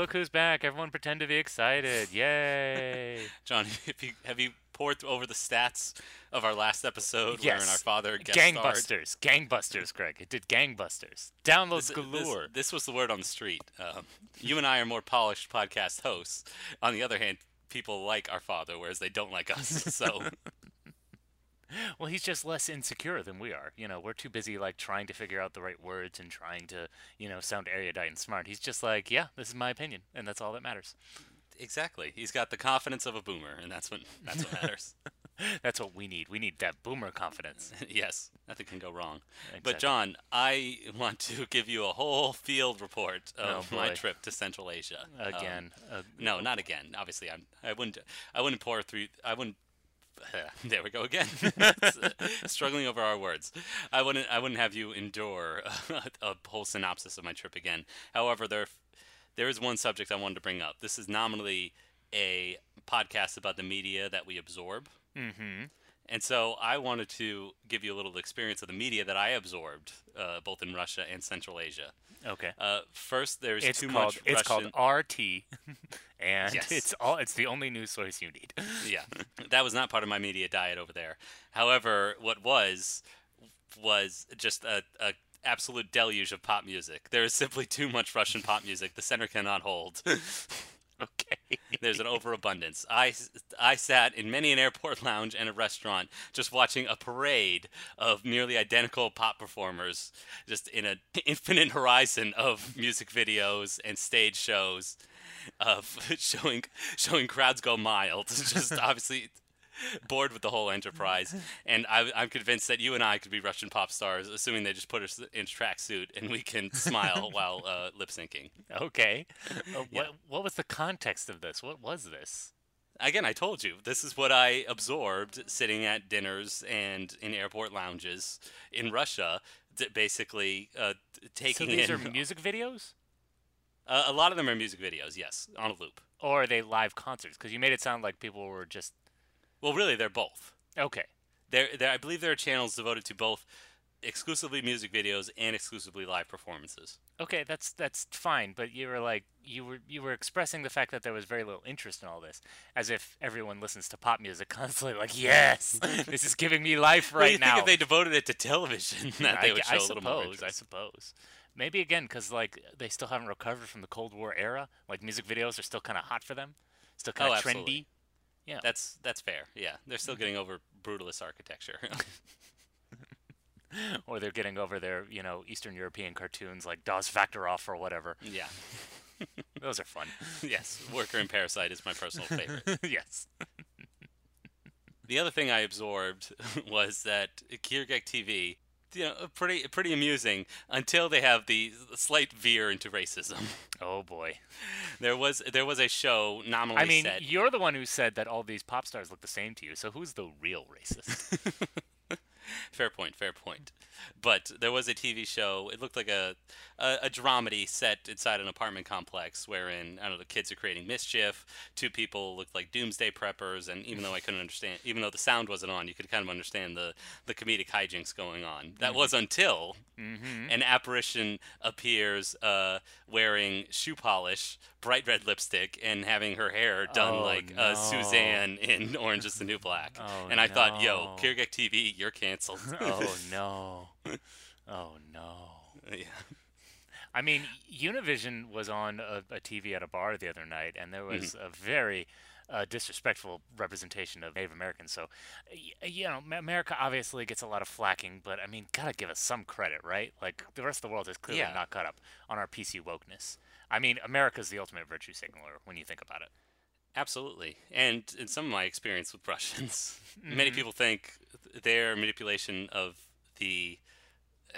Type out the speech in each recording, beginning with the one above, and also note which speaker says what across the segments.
Speaker 1: Look who's back! Everyone pretend to be excited! Yay!
Speaker 2: John, have you have you poured over the stats of our last episode wherein
Speaker 1: Yes.
Speaker 2: our father guest starred?
Speaker 1: Gangbusters, gangbusters, Greg. It did gangbusters. Downloads
Speaker 2: This,
Speaker 1: galore.
Speaker 2: this, this was the word on the street. Um, you and I are more polished podcast hosts. On the other hand, people like our father, whereas they don't like us. So
Speaker 1: Well, he's just less insecure than we are. You know, we're too busy like trying to figure out the right words and trying to, you know, sound erudite and smart. He's just like, yeah, this is my opinion, and that's all that matters.
Speaker 2: exactly, he's got the confidence of a boomer, and that's what that's what matters.
Speaker 1: That's what we need. We need that boomer confidence.
Speaker 2: yes, nothing can go wrong.
Speaker 1: Exactly.
Speaker 2: But John, I want to give you a whole field report of
Speaker 1: Oh,
Speaker 2: my trip to Central Asia Um,
Speaker 1: Again, uh,
Speaker 2: no, not again. Obviously, I'm. I wouldn't. I wouldn't pour through. I wouldn't. there we go again. Struggling over our words. I wouldn't. I wouldn't have you endure a, whole synopsis of my trip again. However, there, there is one subject I wanted to bring up. This is nominally a podcast about the media that we absorb.
Speaker 1: Mm-hmm.
Speaker 2: And so I wanted to give you a little experience of the media that I absorbed, uh, both in Russia and Central Asia.
Speaker 1: Okay.
Speaker 2: Uh, first, there's
Speaker 1: It's
Speaker 2: too
Speaker 1: called
Speaker 2: much
Speaker 1: it's
Speaker 2: Russian.
Speaker 1: called RT, and
Speaker 2: Yes.
Speaker 1: it's all it's the only news source you need.
Speaker 2: yeah, that was not part of my media diet over there. However, what was was just a, a absolute deluge of pop music. There is simply too much Russian pop music. The center cannot hold.
Speaker 1: Okay.
Speaker 2: There's an overabundance. I, I sat in many an airport lounge and a restaurant just watching a parade of nearly identical pop performers, just in an infinite horizon of music videos and stage shows, of uh, showing showing crowds go mild. Just obviously bored with the whole enterprise, and I, I'm convinced that you and I could be Russian pop stars, assuming they just put us in tracksuit and we can smile while uh, lip syncing.
Speaker 1: Okay. Uh,
Speaker 2: Yeah.
Speaker 1: What what was the context of this? What was this?
Speaker 2: again, I told you this is what I absorbed sitting at dinners and in airport lounges in Russia. Basically, uh, t-
Speaker 1: So
Speaker 2: taking
Speaker 1: these
Speaker 2: in
Speaker 1: are music videos,
Speaker 2: uh, a lot of them are music videos. Yes, on a loop.
Speaker 1: or are they live concerts? Because you made it sound like people were just
Speaker 2: Well, really, they're both.
Speaker 1: okay.
Speaker 2: There, there. I believe there are channels devoted to both exclusively music videos and exclusively live performances.
Speaker 1: Okay, that's that's fine, but you were like you were you were expressing the fact that there was very little interest in all this, as if everyone listens to pop music constantly. Like, yes, this is giving me life
Speaker 2: Well,
Speaker 1: right
Speaker 2: you
Speaker 1: now.
Speaker 2: think if they devoted it to television, that
Speaker 1: I,
Speaker 2: they would
Speaker 1: I
Speaker 2: show a little more
Speaker 1: suppose. I suppose. Maybe again, because like they still haven't recovered from the Cold War era. Like music videos are still kind of hot for them, still kind
Speaker 2: Oh,
Speaker 1: of
Speaker 2: absolutely.
Speaker 1: Yeah.
Speaker 2: That's that's fair. Yeah, they're still mm-hmm. getting over brutalist architecture.
Speaker 1: or they're getting over their, you know, Eastern European cartoons like Das Factorov or whatever.
Speaker 2: yeah.
Speaker 1: Those are fun.
Speaker 2: Yes, Worker and Parasite is my personal favorite.
Speaker 1: yes.
Speaker 2: The other thing I absorbed was that Kyrgyz TV, you know, pretty pretty amusing until they have the slight veer into racism.
Speaker 1: Oh boy.
Speaker 2: There was there was a show nominally
Speaker 1: I mean,
Speaker 2: set.
Speaker 1: you're the one who said that all these pop stars look the same to you. So who's the real racist?
Speaker 2: Fair point, fair point. But there was a TV show. It looked like a, a a dramedy set inside an apartment complex, wherein I don't know the kids are creating mischief. Two people looked like doomsday preppers, and even though I couldn't understand, even though the sound wasn't on, you could kind of understand the the comedic hijinks going on. That was until
Speaker 1: mm-hmm.
Speaker 2: an apparition appears uh, wearing shoe polish, bright red lipstick, and having her hair done
Speaker 1: Oh,
Speaker 2: like uh. Suzanne in Orange is the New Black.
Speaker 1: Oh,
Speaker 2: and I thought, yo,
Speaker 1: no.
Speaker 2: TV, you're canceled.
Speaker 1: oh no. Oh no.
Speaker 2: yeah.
Speaker 1: I mean, Univision was on a, a TV at a bar the other night, and there was
Speaker 2: Mm-hmm.
Speaker 1: a very uh, disrespectful representation of Native Americans. So, you know, America obviously gets a lot of flacking, but I mean, gotta give us some credit, right? Like the rest of the world is clearly
Speaker 2: Yeah.
Speaker 1: not caught up on our PC wokeness. I mean, America's the ultimate virtue signaler when you think about it.
Speaker 2: Absolutely. And in some of my experience with Russians,
Speaker 1: Mm-hmm.
Speaker 2: many people think their manipulation of the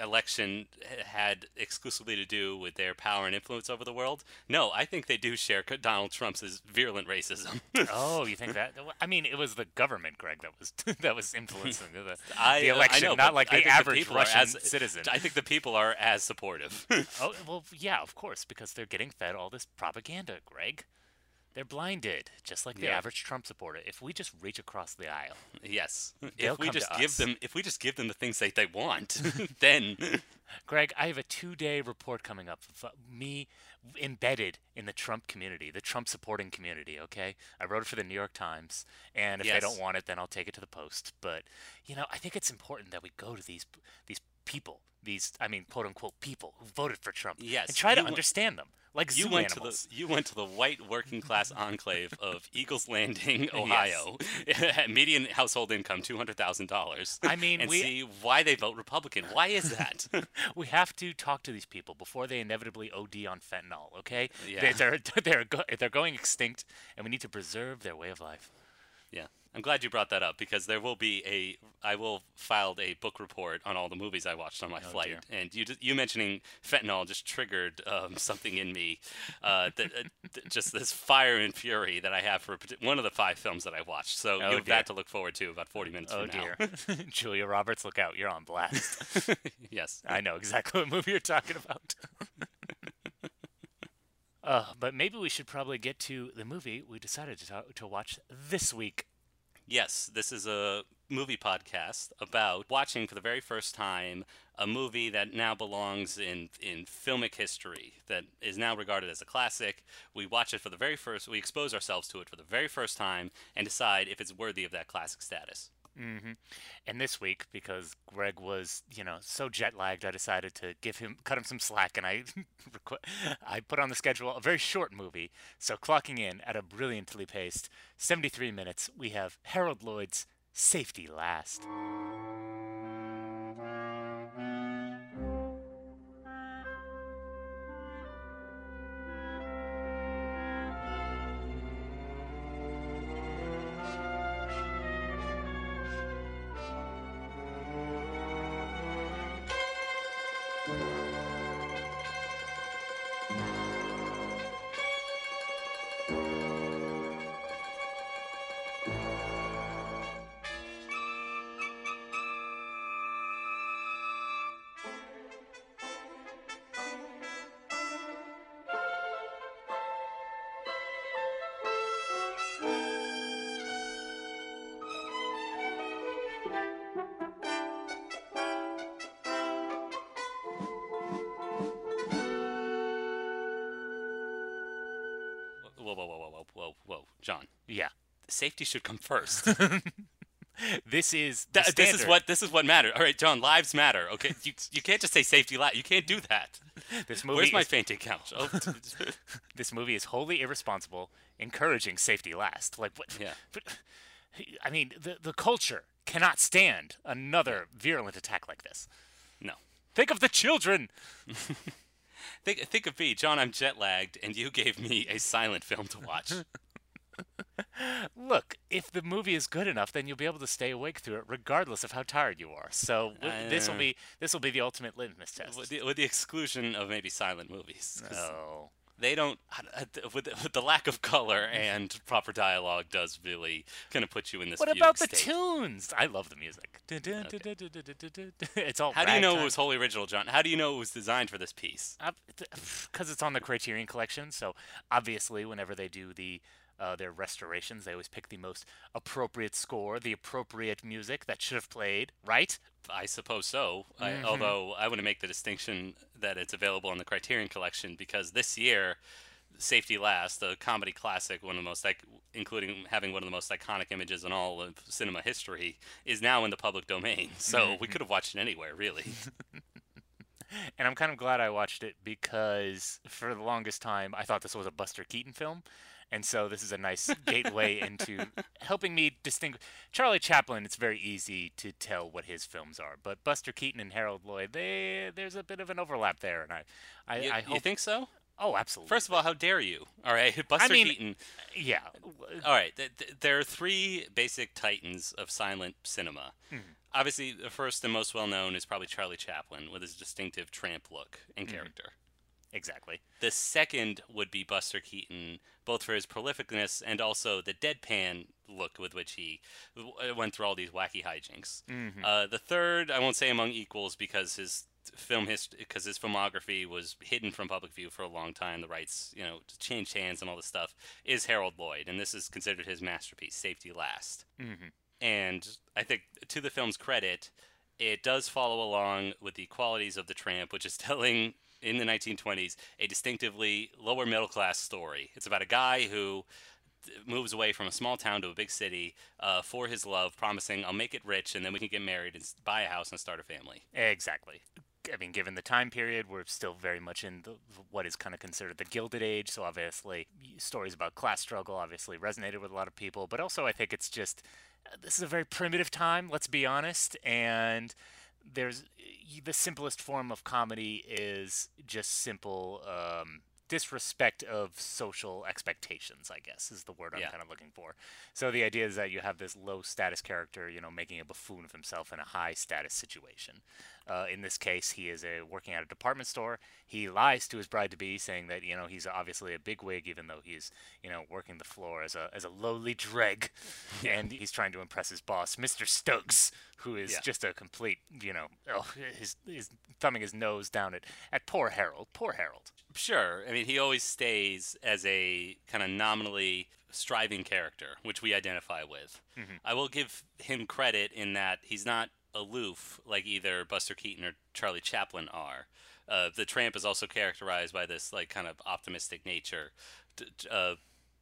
Speaker 2: election had exclusively to do with their power and influence over the world. No, I think they do share Donald Trump's virulent racism.
Speaker 1: Oh, you think that? I mean, it was the government, Greg, that was that was influencing the,
Speaker 2: I,
Speaker 1: the
Speaker 2: uh,
Speaker 1: election,
Speaker 2: know,
Speaker 1: not like the average
Speaker 2: are
Speaker 1: Russian
Speaker 2: as-
Speaker 1: citizen.
Speaker 2: I think the people are as supportive.
Speaker 1: Oh well, yeah, of course, because they're getting fed all this propaganda, Greg. They're blinded, just like the
Speaker 2: Yeah.
Speaker 1: average Trump supporter. If we just reach across the aisle,
Speaker 2: Yes. If we just give
Speaker 1: us.
Speaker 2: them if we just give them the things that they want, then
Speaker 1: Greg, I have a two-day report coming up uh, me embedded in the Trump community, the Trump supporting community. Okay, I wrote it for the New York Times, and if they don't want it, then I'll take it to the Post. But you know, I think it's important that we go to these these people, these I mean, quote unquote people who voted for Trump,
Speaker 2: Yes,
Speaker 1: and try to understand them like
Speaker 2: you
Speaker 1: zoo
Speaker 2: went
Speaker 1: animals.
Speaker 2: to the you went to the white working class enclave of Eagles Landing, Ohio. Median household income two hundred thousand dollars.
Speaker 1: I mean,
Speaker 2: and
Speaker 1: we-
Speaker 2: see why they vote Republican. Why is that?
Speaker 1: we have to talk to these people before they inevitably OD on fentanyl. Okay,
Speaker 2: Yeah.
Speaker 1: they, they're they're go- they're going extinct, and we need to preserve their way of life.
Speaker 2: yeah, I'm glad you brought that up because there will be a I will filed a book report on all the movies I watched on my flight,
Speaker 1: dear.
Speaker 2: and you just- you mentioning fentanyl just triggered um, something in me, uh, that, uh, just this fire and fury that I have for one of the five films that I watched. So
Speaker 1: Oh,
Speaker 2: you have
Speaker 1: dear.
Speaker 2: that to look forward to about 40 minutes
Speaker 1: Oh
Speaker 2: from now.
Speaker 1: dear, Julia Roberts, look out! You're on blast.
Speaker 2: yes.
Speaker 1: I know exactly what movie you're talking about. uh, but maybe we should probably get to the movie we decided to talk, to watch this week.
Speaker 2: Yes, this is a movie podcast about watching for the very first time a movie that now belongs in in filmic history that is now regarded as a classic. We watch it for the very first we expose ourselves to it for the very first time and decide if it's worthy of that classic status.
Speaker 1: Hmm And this week, because Greg was, you know, so jet lagged, I decided to give him, cut him some slack, and I, I put on the schedule a very short movie. So clocking in at a brilliantly paced 73 minutes, we have Harold Lloyd's Safety Last.
Speaker 2: Safety should come first.
Speaker 1: This is
Speaker 2: Th- this is what this is what matters. All right, John. Lives matter. Okay, you you can't just say safety. La- you can't do that.
Speaker 1: this movie
Speaker 2: Where's my
Speaker 1: is
Speaker 2: fainting couch? Oh,
Speaker 1: this movie is wholly irresponsible, encouraging safety last. Like what?
Speaker 2: Yeah.
Speaker 1: But, I mean, the the culture cannot stand another virulent attack like this.
Speaker 2: no.
Speaker 1: Think of the children.
Speaker 2: Think, think of me, John. I'm jet lagged, and you gave me a silent film to watch.
Speaker 1: Look, if the movie is good enough, then you'll be able to stay awake through it, regardless of how tired you are. So this will
Speaker 2: Uh.
Speaker 1: be this will be the ultimate litmus test.
Speaker 2: with, the, with the exclusion of maybe silent movies.
Speaker 1: Oh,
Speaker 2: They don't, with the, with the lack of color and proper dialogue, does really kind of put you in this.
Speaker 1: what about the
Speaker 2: state.
Speaker 1: tunes? I love the music. It's all.
Speaker 2: How do you know it was wholly original, John? How do you know it was designed for this piece?
Speaker 1: because it's on the Criterion Collection. So obviously, whenever they do the uh, their restorations, they always pick the most appropriate score, the appropriate music that should have played. Right?
Speaker 2: I suppose so. I,
Speaker 1: Mhm.
Speaker 2: although I want to make the distinction that it's available in the Criterion Collection because this year, Safety Last, the comedy classic, one of the most, including having one of the most iconic images in all of cinema history, is now in the public domain. So we could have watched it anywhere, really.
Speaker 1: And I'm kind of glad I watched it because for the longest time I thought this was a Buster Keaton film. And so this is a nice gateway into helping me distinguish Charlie Chaplin. It's very easy to tell what his films are, but Buster Keaton and Harold Lloyd, they there's a bit of an overlap there, and I, I,
Speaker 2: you,
Speaker 1: I
Speaker 2: you think so?
Speaker 1: oh, absolutely.
Speaker 2: First of all, how dare you? All right, Buster
Speaker 1: mean-
Speaker 2: Keaton.
Speaker 1: yeah,
Speaker 2: All right, th- th- there are three basic titans of silent cinema.
Speaker 1: Mhm.
Speaker 2: Obviously, the first and most well known is probably Charlie Chaplin with his distinctive tramp look and
Speaker 1: Mhm.
Speaker 2: character.
Speaker 1: Exactly.
Speaker 2: The second would be Buster Keaton, both for his prolificness and also the deadpan look with which he w- went through all these wacky hijinks.
Speaker 1: hmm
Speaker 2: Uh, the third, I won't say among equals because his film history because his filmography was hidden from public view for a long time. The rights, you know, changed hands and all this stuff. Is Harold Lloyd, and this is considered his masterpiece, Safety Last.
Speaker 1: Mm-hmm.
Speaker 2: And I think to the film's credit, it does follow along with the qualities of The Tramp, which is telling in the 1920s a distinctively lower middle class story. It's about a guy who moves away from a small town to a big city uh, for his love, promising, I'll make it rich and then we can get married and buy a house and start a family.
Speaker 1: Exactly. I mean, given the time period, we're still very much in the, what is kind of considered the Gilded Age. So obviously, stories about class struggle obviously resonated with a lot of people. But also, I think it's just uh, this is a very primitive time. Let's be honest, and there's the simplest form of comedy is just simple um, disrespect of social expectations, I guess, is the word I'm
Speaker 2: Yeah.
Speaker 1: kind of looking for. So the idea is that you have this low status character, you know, making a buffoon of himself in a high status situation. Uh, in this case, he is a, working at a department store. He lies to his bride to be, saying that you know he's obviously a bigwig, even though he's you know working the floor as a as a lowly dreg, and he's trying to impress his boss, Mr. Stokes, who is
Speaker 2: Yeah.
Speaker 1: just a complete you know oh, his his thumbing his nose down at at poor Harold, poor Harold.
Speaker 2: Sure. I mean, he always stays as a kind of nominally striving character, which we identify with.
Speaker 1: Mhm.
Speaker 2: I will give him credit in that he's not aloof like either Buster Keaton or Charlie Chaplin are. Uh, the Tramp is also characterized by this like kind of optimistic nature. Uh,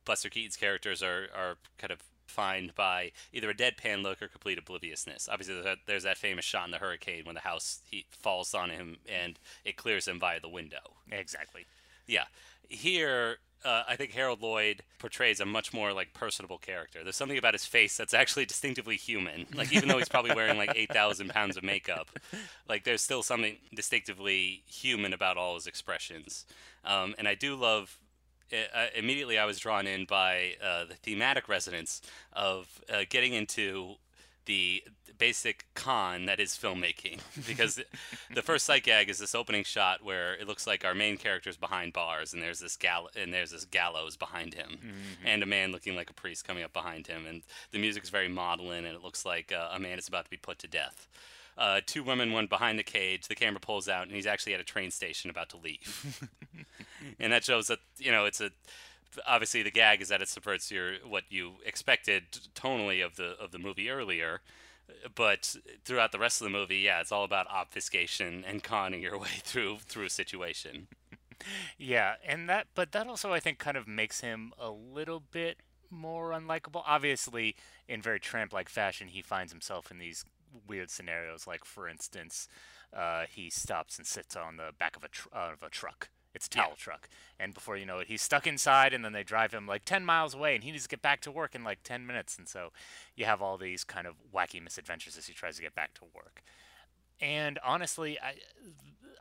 Speaker 2: Buster Keaton's characters are, are kind of defined by either a deadpan look or complete obliviousness. Obviously, there's that, there's that famous shot in the hurricane when the house he falls on him and it clears him via the window.
Speaker 1: Exactly.
Speaker 2: Yeah. Here, uh, I think Harold Lloyd portrays a much more like personable character. There's something about his face that's actually distinctively human. Like even though he's probably wearing like eight thousand pounds of makeup, like there's still something distinctively human about all his expressions. Um, and I do love. Uh, immediately, I was drawn in by uh, the thematic resonance of uh, getting into the basic con that is filmmaking. Because the first sight gag is this opening shot where it looks like our main character is behind bars and there's this gal and there's this gallows behind him and a man looking like a priest coming up behind him. And the music is very maudlin and it looks like uh, a man is about to be put to death. Uh, two women one behind the cage the camera pulls out and he's actually at a train station about to leave. And that shows that you know it's a obviously the gag is that it subverts your what you expected tonally of the of the movie earlier but throughout the rest of the movie yeah it's all about obfuscation and conning your way through through a situation
Speaker 1: Yeah, and that, but that also I think kind of makes him a little bit more unlikable. Obviously, in very tramp-like fashion, he finds himself in these weird scenarios. Like, for instance, uh, he stops and sits on the back of a tr- of a truck. It's a
Speaker 2: Yeah.
Speaker 1: towel truck, and before you know it, he's stuck inside, and then they drive him like ten miles away, and he needs to get back to work in like ten minutes. And so, you have all these kind of wacky misadventures as he tries to get back to work. And honestly, I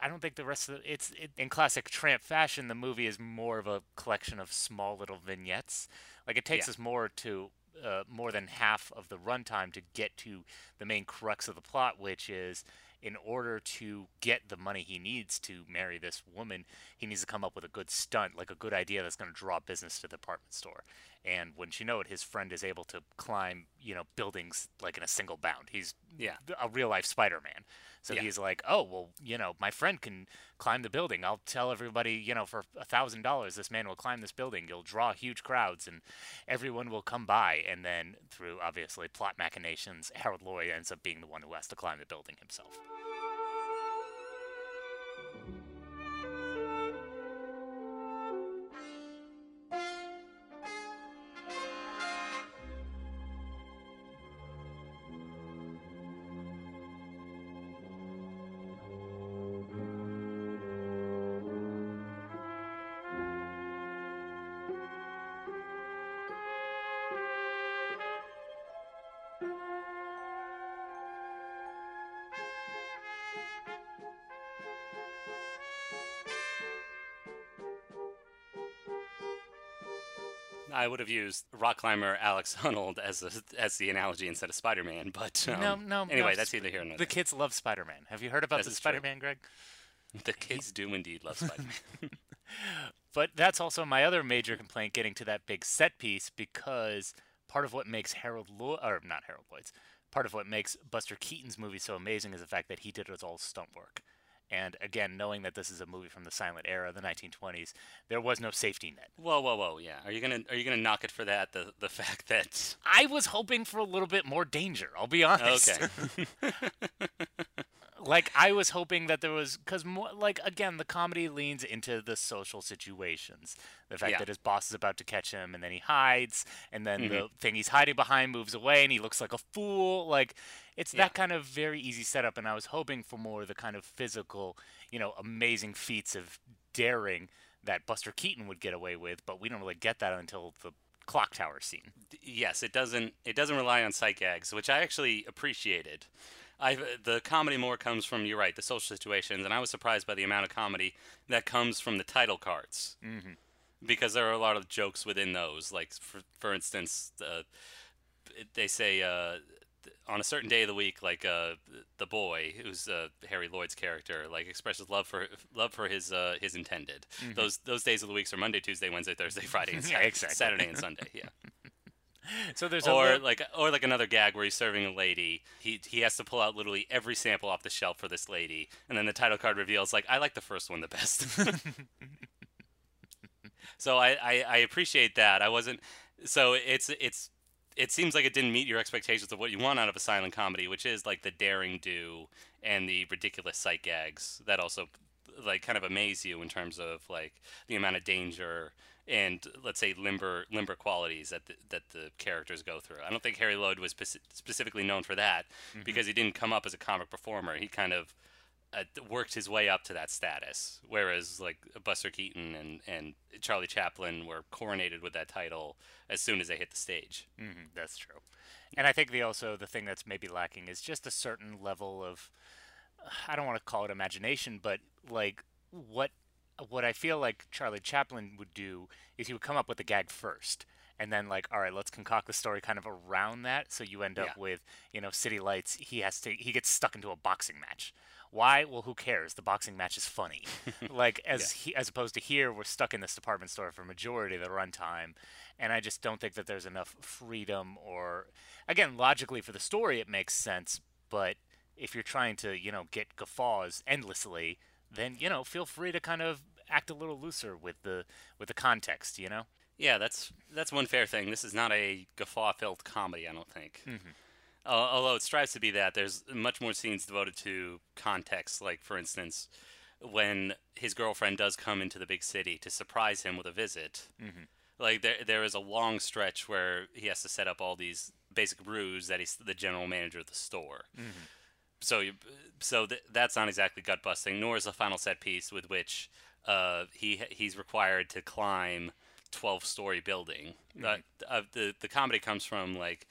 Speaker 1: I don't think the rest of the, it's it, in classic tramp fashion. The movie is more of a collection of small little vignettes. Like it takes
Speaker 2: Yeah.
Speaker 1: us more to uh, more than half of the runtime to get to the main crux of the plot, which is in order to get the money he needs to marry this woman, he needs to come up with a good stunt, like a good idea that's going to draw business to the department store. And wouldn't you know it, his friend is able to climb, you know, buildings like in a single bound. He's
Speaker 2: Yeah.
Speaker 1: a real life Spider-Man. So
Speaker 2: Yeah.
Speaker 1: he's like, oh well, you know, my friend can climb the building. I'll tell everybody, you know, for a thousand dollars, this man will climb this building. You'll draw huge crowds, and everyone will come by. And then through obviously plot machinations, Harold Lloyd ends up being the one who has to climb the building himself.
Speaker 2: Would have used rock climber Alex Honnold as a, as the analogy instead of Spider-Man, but um,
Speaker 1: no, no.
Speaker 2: Anyway,
Speaker 1: no,
Speaker 2: that's either here nor
Speaker 1: The
Speaker 2: there.
Speaker 1: kids love Spider-Man. Have you heard about
Speaker 2: This
Speaker 1: the. Spider-Man, Greg?
Speaker 2: The kids do indeed love Spider-Man.
Speaker 1: But that's also my other major complaint getting to that big set piece because part of what makes Harold Lloyd, or not Harold Lloyd's, part of what makes Buster Keaton's movie so amazing is the fact that he did it all stunt work. And again, knowing that this is a movie from the silent era, the 1920s, there was no safety net.
Speaker 2: Whoa, whoa, whoa! Yeah, are you gonna are you gonna knock it for that? The the fact that
Speaker 1: I was hoping for a little bit more danger. I'll be honest.
Speaker 2: okay,
Speaker 1: like I was hoping that there was because more like again the comedy leans into the social situations. The fact
Speaker 2: Yeah.
Speaker 1: that his boss is about to catch him and then he hides and then
Speaker 2: Mm-hmm.
Speaker 1: the thing he's hiding behind moves away and he looks like a fool. Like it's
Speaker 2: Yeah.
Speaker 1: that kind of very easy setup. And I was hoping for more of the kind of physical, you know, amazing feats of daring that Buster Keaton would get away with. But we don't really get that until the clock tower scene.
Speaker 2: yes, it doesn't it doesn't rely on sight gags, which I actually appreciated. I the comedy more comes from you're right the social situations, and I was surprised by the amount of comedy that comes from the title cards.
Speaker 1: Mm-hmm.
Speaker 2: because there are a lot of jokes within those. Like for for instance, uh, they say uh, on a certain day of the week, like uh, the boy who's uh, Harry Lloyd's character, like expresses love for love for his uh, his intended. Those those days of the weeks are Monday, Tuesday, Wednesday, Thursday, Friday, and
Speaker 1: Yeah, exactly.
Speaker 2: Saturday and Sunday. Yeah.
Speaker 1: So there's a
Speaker 2: Or
Speaker 1: little-
Speaker 2: like or like another gag where he's serving a lady. He he has to pull out literally every sample off the shelf for this lady, and then the title card reveals like I like the first one the best. so I, I I appreciate that. I wasn't so it's it's it seems like it didn't meet your expectations of what you want out of a silent comedy, which is like the daring do and the ridiculous sight gags that also like kind of amaze you in terms of like the amount of danger and let's say limber limber qualities that the, that the characters go through. I don't think Harry Lloyd was speci- specifically known for that because he didn't come up as a comic performer. He kind of uh, worked his way up to that status, whereas like Buster Keaton and and Charlie Chaplin were coronated with that title as soon as they hit the stage.
Speaker 1: hmm that's true. And I think the also the thing that's maybe lacking is just a certain level of I don't want to call it imagination, but like what what I feel like Charlie Chaplin would do is he would come up with the gag first and then like all right, let's concoct the story kind of around that so you end up
Speaker 2: Yeah.
Speaker 1: with, you know, City Lights, he has to he gets stuck into a boxing match. Why? Well, who cares? The boxing match is funny. like as he, as opposed to here, we're stuck in this department store for majority of the runtime, and I just don't think that there's enough freedom or, again, logically for the story it makes sense, but if you're trying to you know get guffaws endlessly, then you know feel free to kind of act a little looser with the with the context, you know.
Speaker 2: Yeah, that's that's one fair thing. This is not a guffaw-filled comedy, I don't think. Uh, although it strives to be that, there's much more scenes devoted to context. Like, for instance, when his girlfriend does come into the big city to surprise him with a visit. Like, there there is a long stretch where he has to set up all these basic ruse that he's the general manager of the store. So you, so th- that's not exactly gut busting, nor is the final set piece with which uh, he he's required to climb twelve story building. Uh, uh, the the comedy comes from like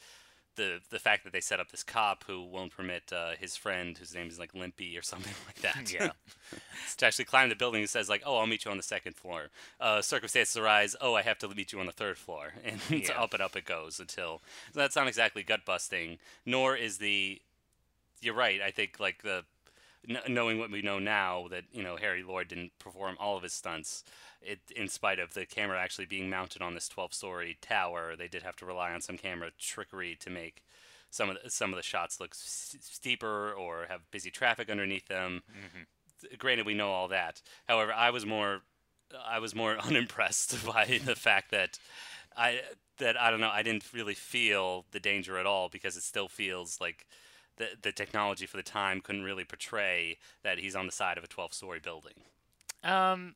Speaker 2: the the fact that they set up this cop who won't permit uh, his friend, whose name is like Limpy or something like that,
Speaker 1: Yeah.
Speaker 2: to actually climb the building. He says like, "Oh, I'll meet you on the second floor." Uh, circumstances arise. Oh, I have to meet you on the third floor, and
Speaker 1: Yeah.
Speaker 2: up and up it goes until. So that's not exactly gut busting, nor is the. You're right. I think like the. kn- Knowing what we know now, that you know Harry Lloyd didn't perform all of his stunts, it in spite of the camera actually being mounted on this 12-story tower, they did have to rely on some camera trickery to make some of the, some of the shots look s- steeper or have busy traffic underneath them mm-hmm. granted we know all that however i was more i was more unimpressed by the fact that i that i don't know i didn't really feel the danger at all because it still feels like the, the technology for the time couldn't really portray that he's on the side of a 12 story building
Speaker 1: Um,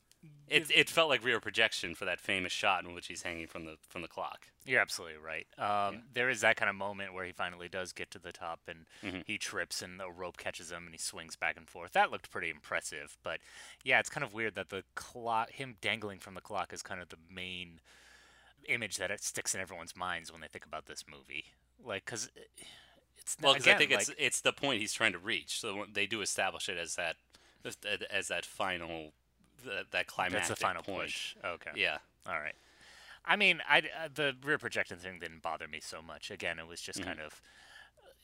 Speaker 2: it, it felt like rear projection for that famous shot in which he's hanging from the from the clock
Speaker 1: You're absolutely right. Um, There is that kind of moment where he finally does get to the top and
Speaker 2: Mhm.
Speaker 1: he trips and a rope catches him and he swings back and forth. That looked pretty impressive. But yeah, it's kind of weird that the clock, him dangling from the clock, is kind of the main image that it sticks in everyone's minds when they think about this movie. Like, because it's
Speaker 2: Well, because I think it's
Speaker 1: like-
Speaker 2: it's the point he's trying to reach. So they do establish it as that as that final that, that climactic
Speaker 1: that's the final
Speaker 2: point.
Speaker 1: push. Okay.
Speaker 2: Yeah,
Speaker 1: All right. I mean, I uh, the rear projection thing didn't bother me so much. Again, it was just
Speaker 2: Mhm.
Speaker 1: kind of.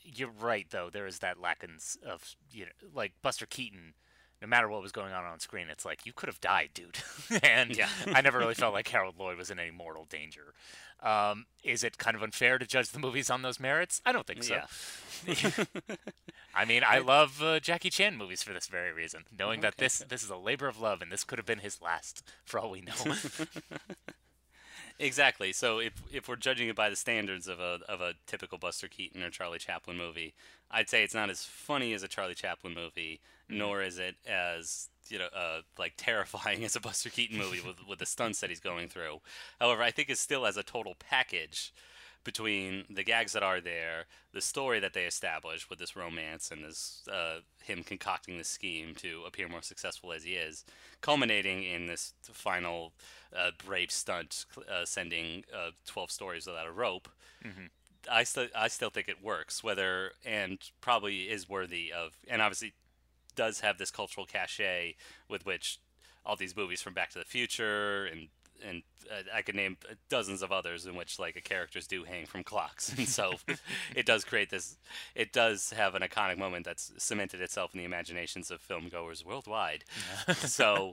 Speaker 1: You're right, though. There is that lackins of you know, like Buster Keaton no matter what was going on on screen, it's like you could have died, dude. and
Speaker 2: Yeah.
Speaker 1: I never really felt like Harold Lloyd was in any mortal danger. Um, is it kind of unfair to judge the movies on those merits? I don't think so.
Speaker 2: Yeah.
Speaker 1: I mean, I love uh, Jackie Chan movies for this very reason, knowing that this this is a labor of love, and this could have been his last, for all we know.
Speaker 2: Exactly. So if if we're judging it by the standards of a of a typical Buster Keaton or Charlie Chaplin movie, I'd say it's not as funny as a Charlie Chaplin movie, nor is it as you know uh, like terrifying as a Buster Keaton movie with with the stunts that he's going through. However, I think it's still as a total package between the gags that are there, the story that they establish with this romance and this uh, him concocting this scheme to appear more successful as he is, culminating in this final uh, brave stunt, uh, sending uh, twelve stories without a rope. I still I still think it works, whether and probably is worthy of, and obviously does have this cultural cachet with which all these movies from Back to the Future and and uh, I could name dozens of others in which like characters do hang from clocks, and so it does create this. It does have an iconic moment that's cemented itself in the imaginations of film goers worldwide. so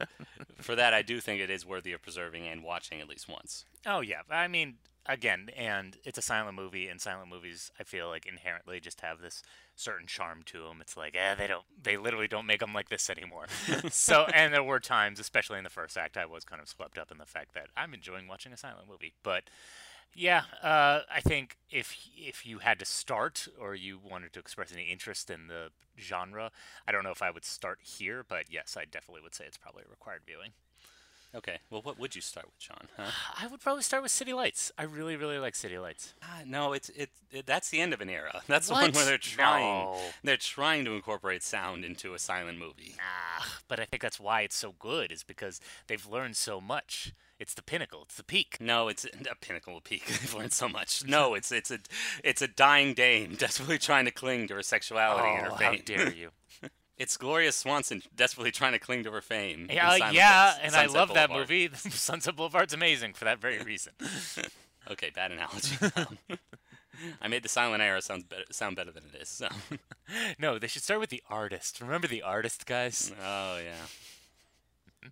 Speaker 2: for that, I do think it is worthy of preserving and watching at least once.
Speaker 1: Oh yeah, I mean, again, and it's a silent movie, and silent movies, I feel like inherently just have this certain charm to them. It's like, eh, they don't, they literally don't make them like this anymore. so, and there were times, especially in the first act, I was kind of swept up in the fact that I'm enjoying watching a silent movie. But yeah, uh, I think if if you had to start or you wanted to express any interest in the genre, I don't know if I would start here, but yes, I definitely would say it's probably a required viewing.
Speaker 2: Okay, well, what would you start with, John? Huh?
Speaker 1: I would probably start with City Lights. I really, really like City Lights.
Speaker 2: Ah, no, it's it, it. That's the end of an era. That's the one where they're trying.
Speaker 1: No.
Speaker 2: They're trying to incorporate sound into a silent movie.
Speaker 1: Ah, but I think that's why it's so good, is because they've learned so much. It's the pinnacle. It's the peak.
Speaker 2: No, it's a pinnacle of peak. They've learned so much. No, it's it's a it's a dying dame desperately trying to cling to her sexuality and her
Speaker 1: Oh, how dare you?
Speaker 2: It's Gloria Swanson desperately trying to cling to her fame.
Speaker 1: Yeah,
Speaker 2: Silent
Speaker 1: yeah, and I
Speaker 2: Sunset
Speaker 1: love that
Speaker 2: Boulevard.
Speaker 1: movie. Sunset Boulevard's amazing for that very reason.
Speaker 2: Okay, bad analogy. Um, I made the silent era sound better, sound better than it is. So.
Speaker 1: no, they should start with the artist. Remember the artist, guys?
Speaker 2: Oh yeah.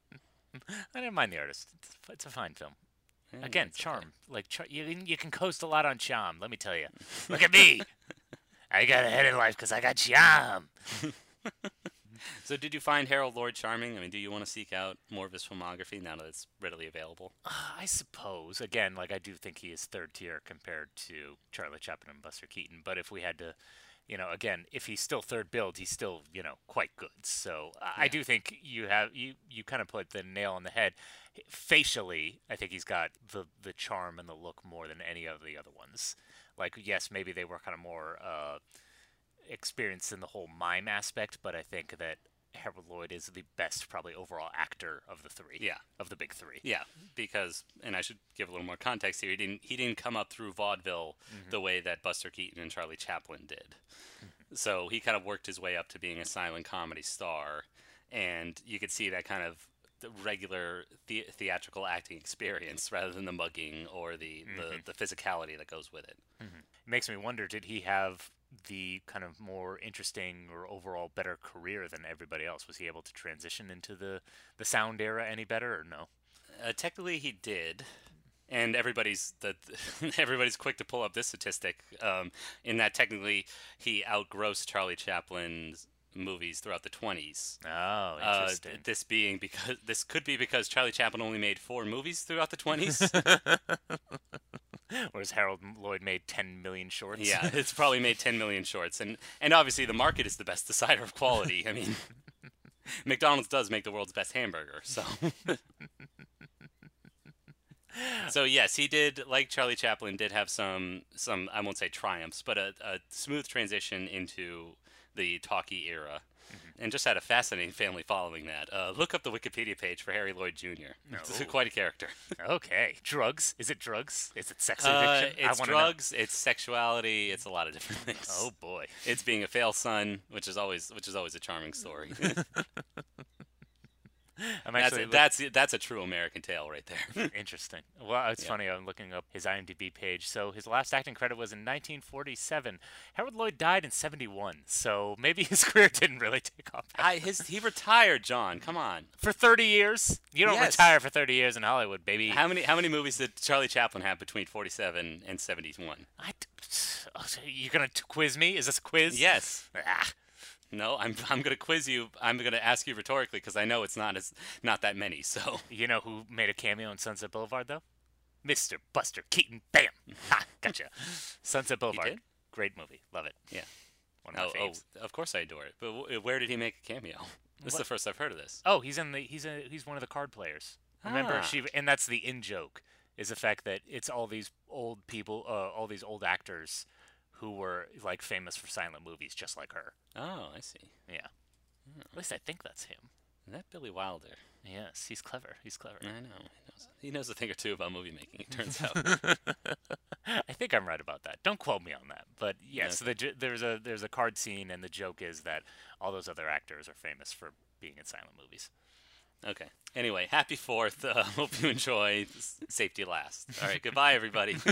Speaker 1: I didn't mind the artist. It's, it's a fine film.
Speaker 2: Yeah,
Speaker 1: Again,
Speaker 2: it's okay.
Speaker 1: charm. Like char- you, can- you can coast a lot on charm. Let me tell you. Look at me. I got ahead in life because I got charm.
Speaker 2: So, did you find Harold Lloyd charming? I mean, do you want to seek out more of his filmography now that it's readily available?
Speaker 1: I suppose. Again, like I do think he is third tier compared to Charlie Chaplin and Buster Keaton. But if we had to, you know, again, if he's still third build, he's still, you know, quite good. So I- I do think you have you you kind of put the nail on the head. Facially, I think he's got the the charm and the look more than any of the other ones. Like yes, maybe they were kind of more uh, experienced in the whole mime aspect, but I think that Harold Lloyd is the best, probably overall actor of the three.
Speaker 2: Yeah.
Speaker 1: of the big three.
Speaker 2: Yeah, because and I should give a little more context here. He didn't he didn't come up through vaudeville mm-hmm. the way that Buster Keaton and Charlie Chaplin did. Mm-hmm. So he kind of worked his way up to being a silent comedy star, and you could see that kind of the regular the- theatrical acting experience rather than the mugging or the, the, mm-hmm. the physicality that goes with it.
Speaker 1: It makes me wonder did he have the kind of more interesting or overall better career than everybody else was he able to transition into the the sound era any better or no
Speaker 2: Uh, technically, he did, and everybody's the everybody's quick to pull up this statistic. Um, in that technically, he outgrossed Charlie Chaplin's movies throughout the twenties.
Speaker 1: oh
Speaker 2: Uh,
Speaker 1: interesting
Speaker 2: this being because this could be because Charlie Chaplin only made four movies throughout the twenties.
Speaker 1: whereas harold lloyd made 10 million shorts
Speaker 2: yeah, it's probably made ten million shorts, and and obviously the market is the best decider of quality. I mean. McDonald's does make the world's best hamburger, so. so yes, he did, like Charlie Chaplin, did have some some I won't say triumphs, but a, a smooth transition into the talkie era, and just had a fascinating family following that. Uh, look up the Wikipedia page for Harry Lloyd Jr. It's
Speaker 1: Oh.
Speaker 2: quite a character.
Speaker 1: okay drugs is it drugs is it sex
Speaker 2: Uh,
Speaker 1: addiction
Speaker 2: it's
Speaker 1: I wanna know.
Speaker 2: drugs, it's sexuality, it's a lot of different things.
Speaker 1: oh boy
Speaker 2: it's being a fail son, which is always which is always a charming story.
Speaker 1: I'm
Speaker 2: That's
Speaker 1: actually
Speaker 2: a,
Speaker 1: look-
Speaker 2: that's that's a true American tale right there.
Speaker 1: Interesting. Well, it's
Speaker 2: Yeah.
Speaker 1: funny. I'm looking up his IMDb page. So his last acting credit was in 1947. Harold Lloyd died in 71. So maybe his career didn't really take off
Speaker 2: I, his he retired, John. Come on.
Speaker 1: for 30 years. You don't
Speaker 2: Yes.
Speaker 1: retire for 30 years in Hollywood, baby.
Speaker 2: How many how many movies did Charlie Chaplin have between 47 and 71?
Speaker 1: I d- oh, you're gonna t- quiz me? Is this a quiz?
Speaker 2: Yes.
Speaker 1: Ah,
Speaker 2: No, I'm I'm gonna quiz you. I'm gonna ask you rhetorically because I know it's not as not that many. So
Speaker 1: you know who made a cameo in Sunset Boulevard though? Mr. Buster Keaton. Bam. Ha, gotcha. Sunset Boulevard.
Speaker 2: did?
Speaker 1: Great movie. Love it.
Speaker 2: Yeah.
Speaker 1: One of
Speaker 2: oh,
Speaker 1: my
Speaker 2: oh, of course I adore it. But w- where did he make a cameo? This is the first I've heard of this.
Speaker 1: Oh, he's in the he's a he's one of the card players. Remember
Speaker 2: Ah.
Speaker 1: she and that's the in joke is the fact that it's all these old people, uh, all these old actors who were like famous for silent movies, just like her.
Speaker 2: Oh, I see.
Speaker 1: Yeah. Hmm. At least I think that's him.
Speaker 2: Is that Billy Wilder?
Speaker 1: Yes, he's clever. He's clever.
Speaker 2: I know. He knows, he knows a thing or two about movie making. It turns out.
Speaker 1: I think I'm right about that. Don't quote me on that. But yes, the, there's a there's a card scene, and the joke is that all those other actors are famous for being in silent movies.
Speaker 2: Okay. Anyway, happy Fourth. Uh, hope you enjoy. Safety last. All right. Goodbye, everybody.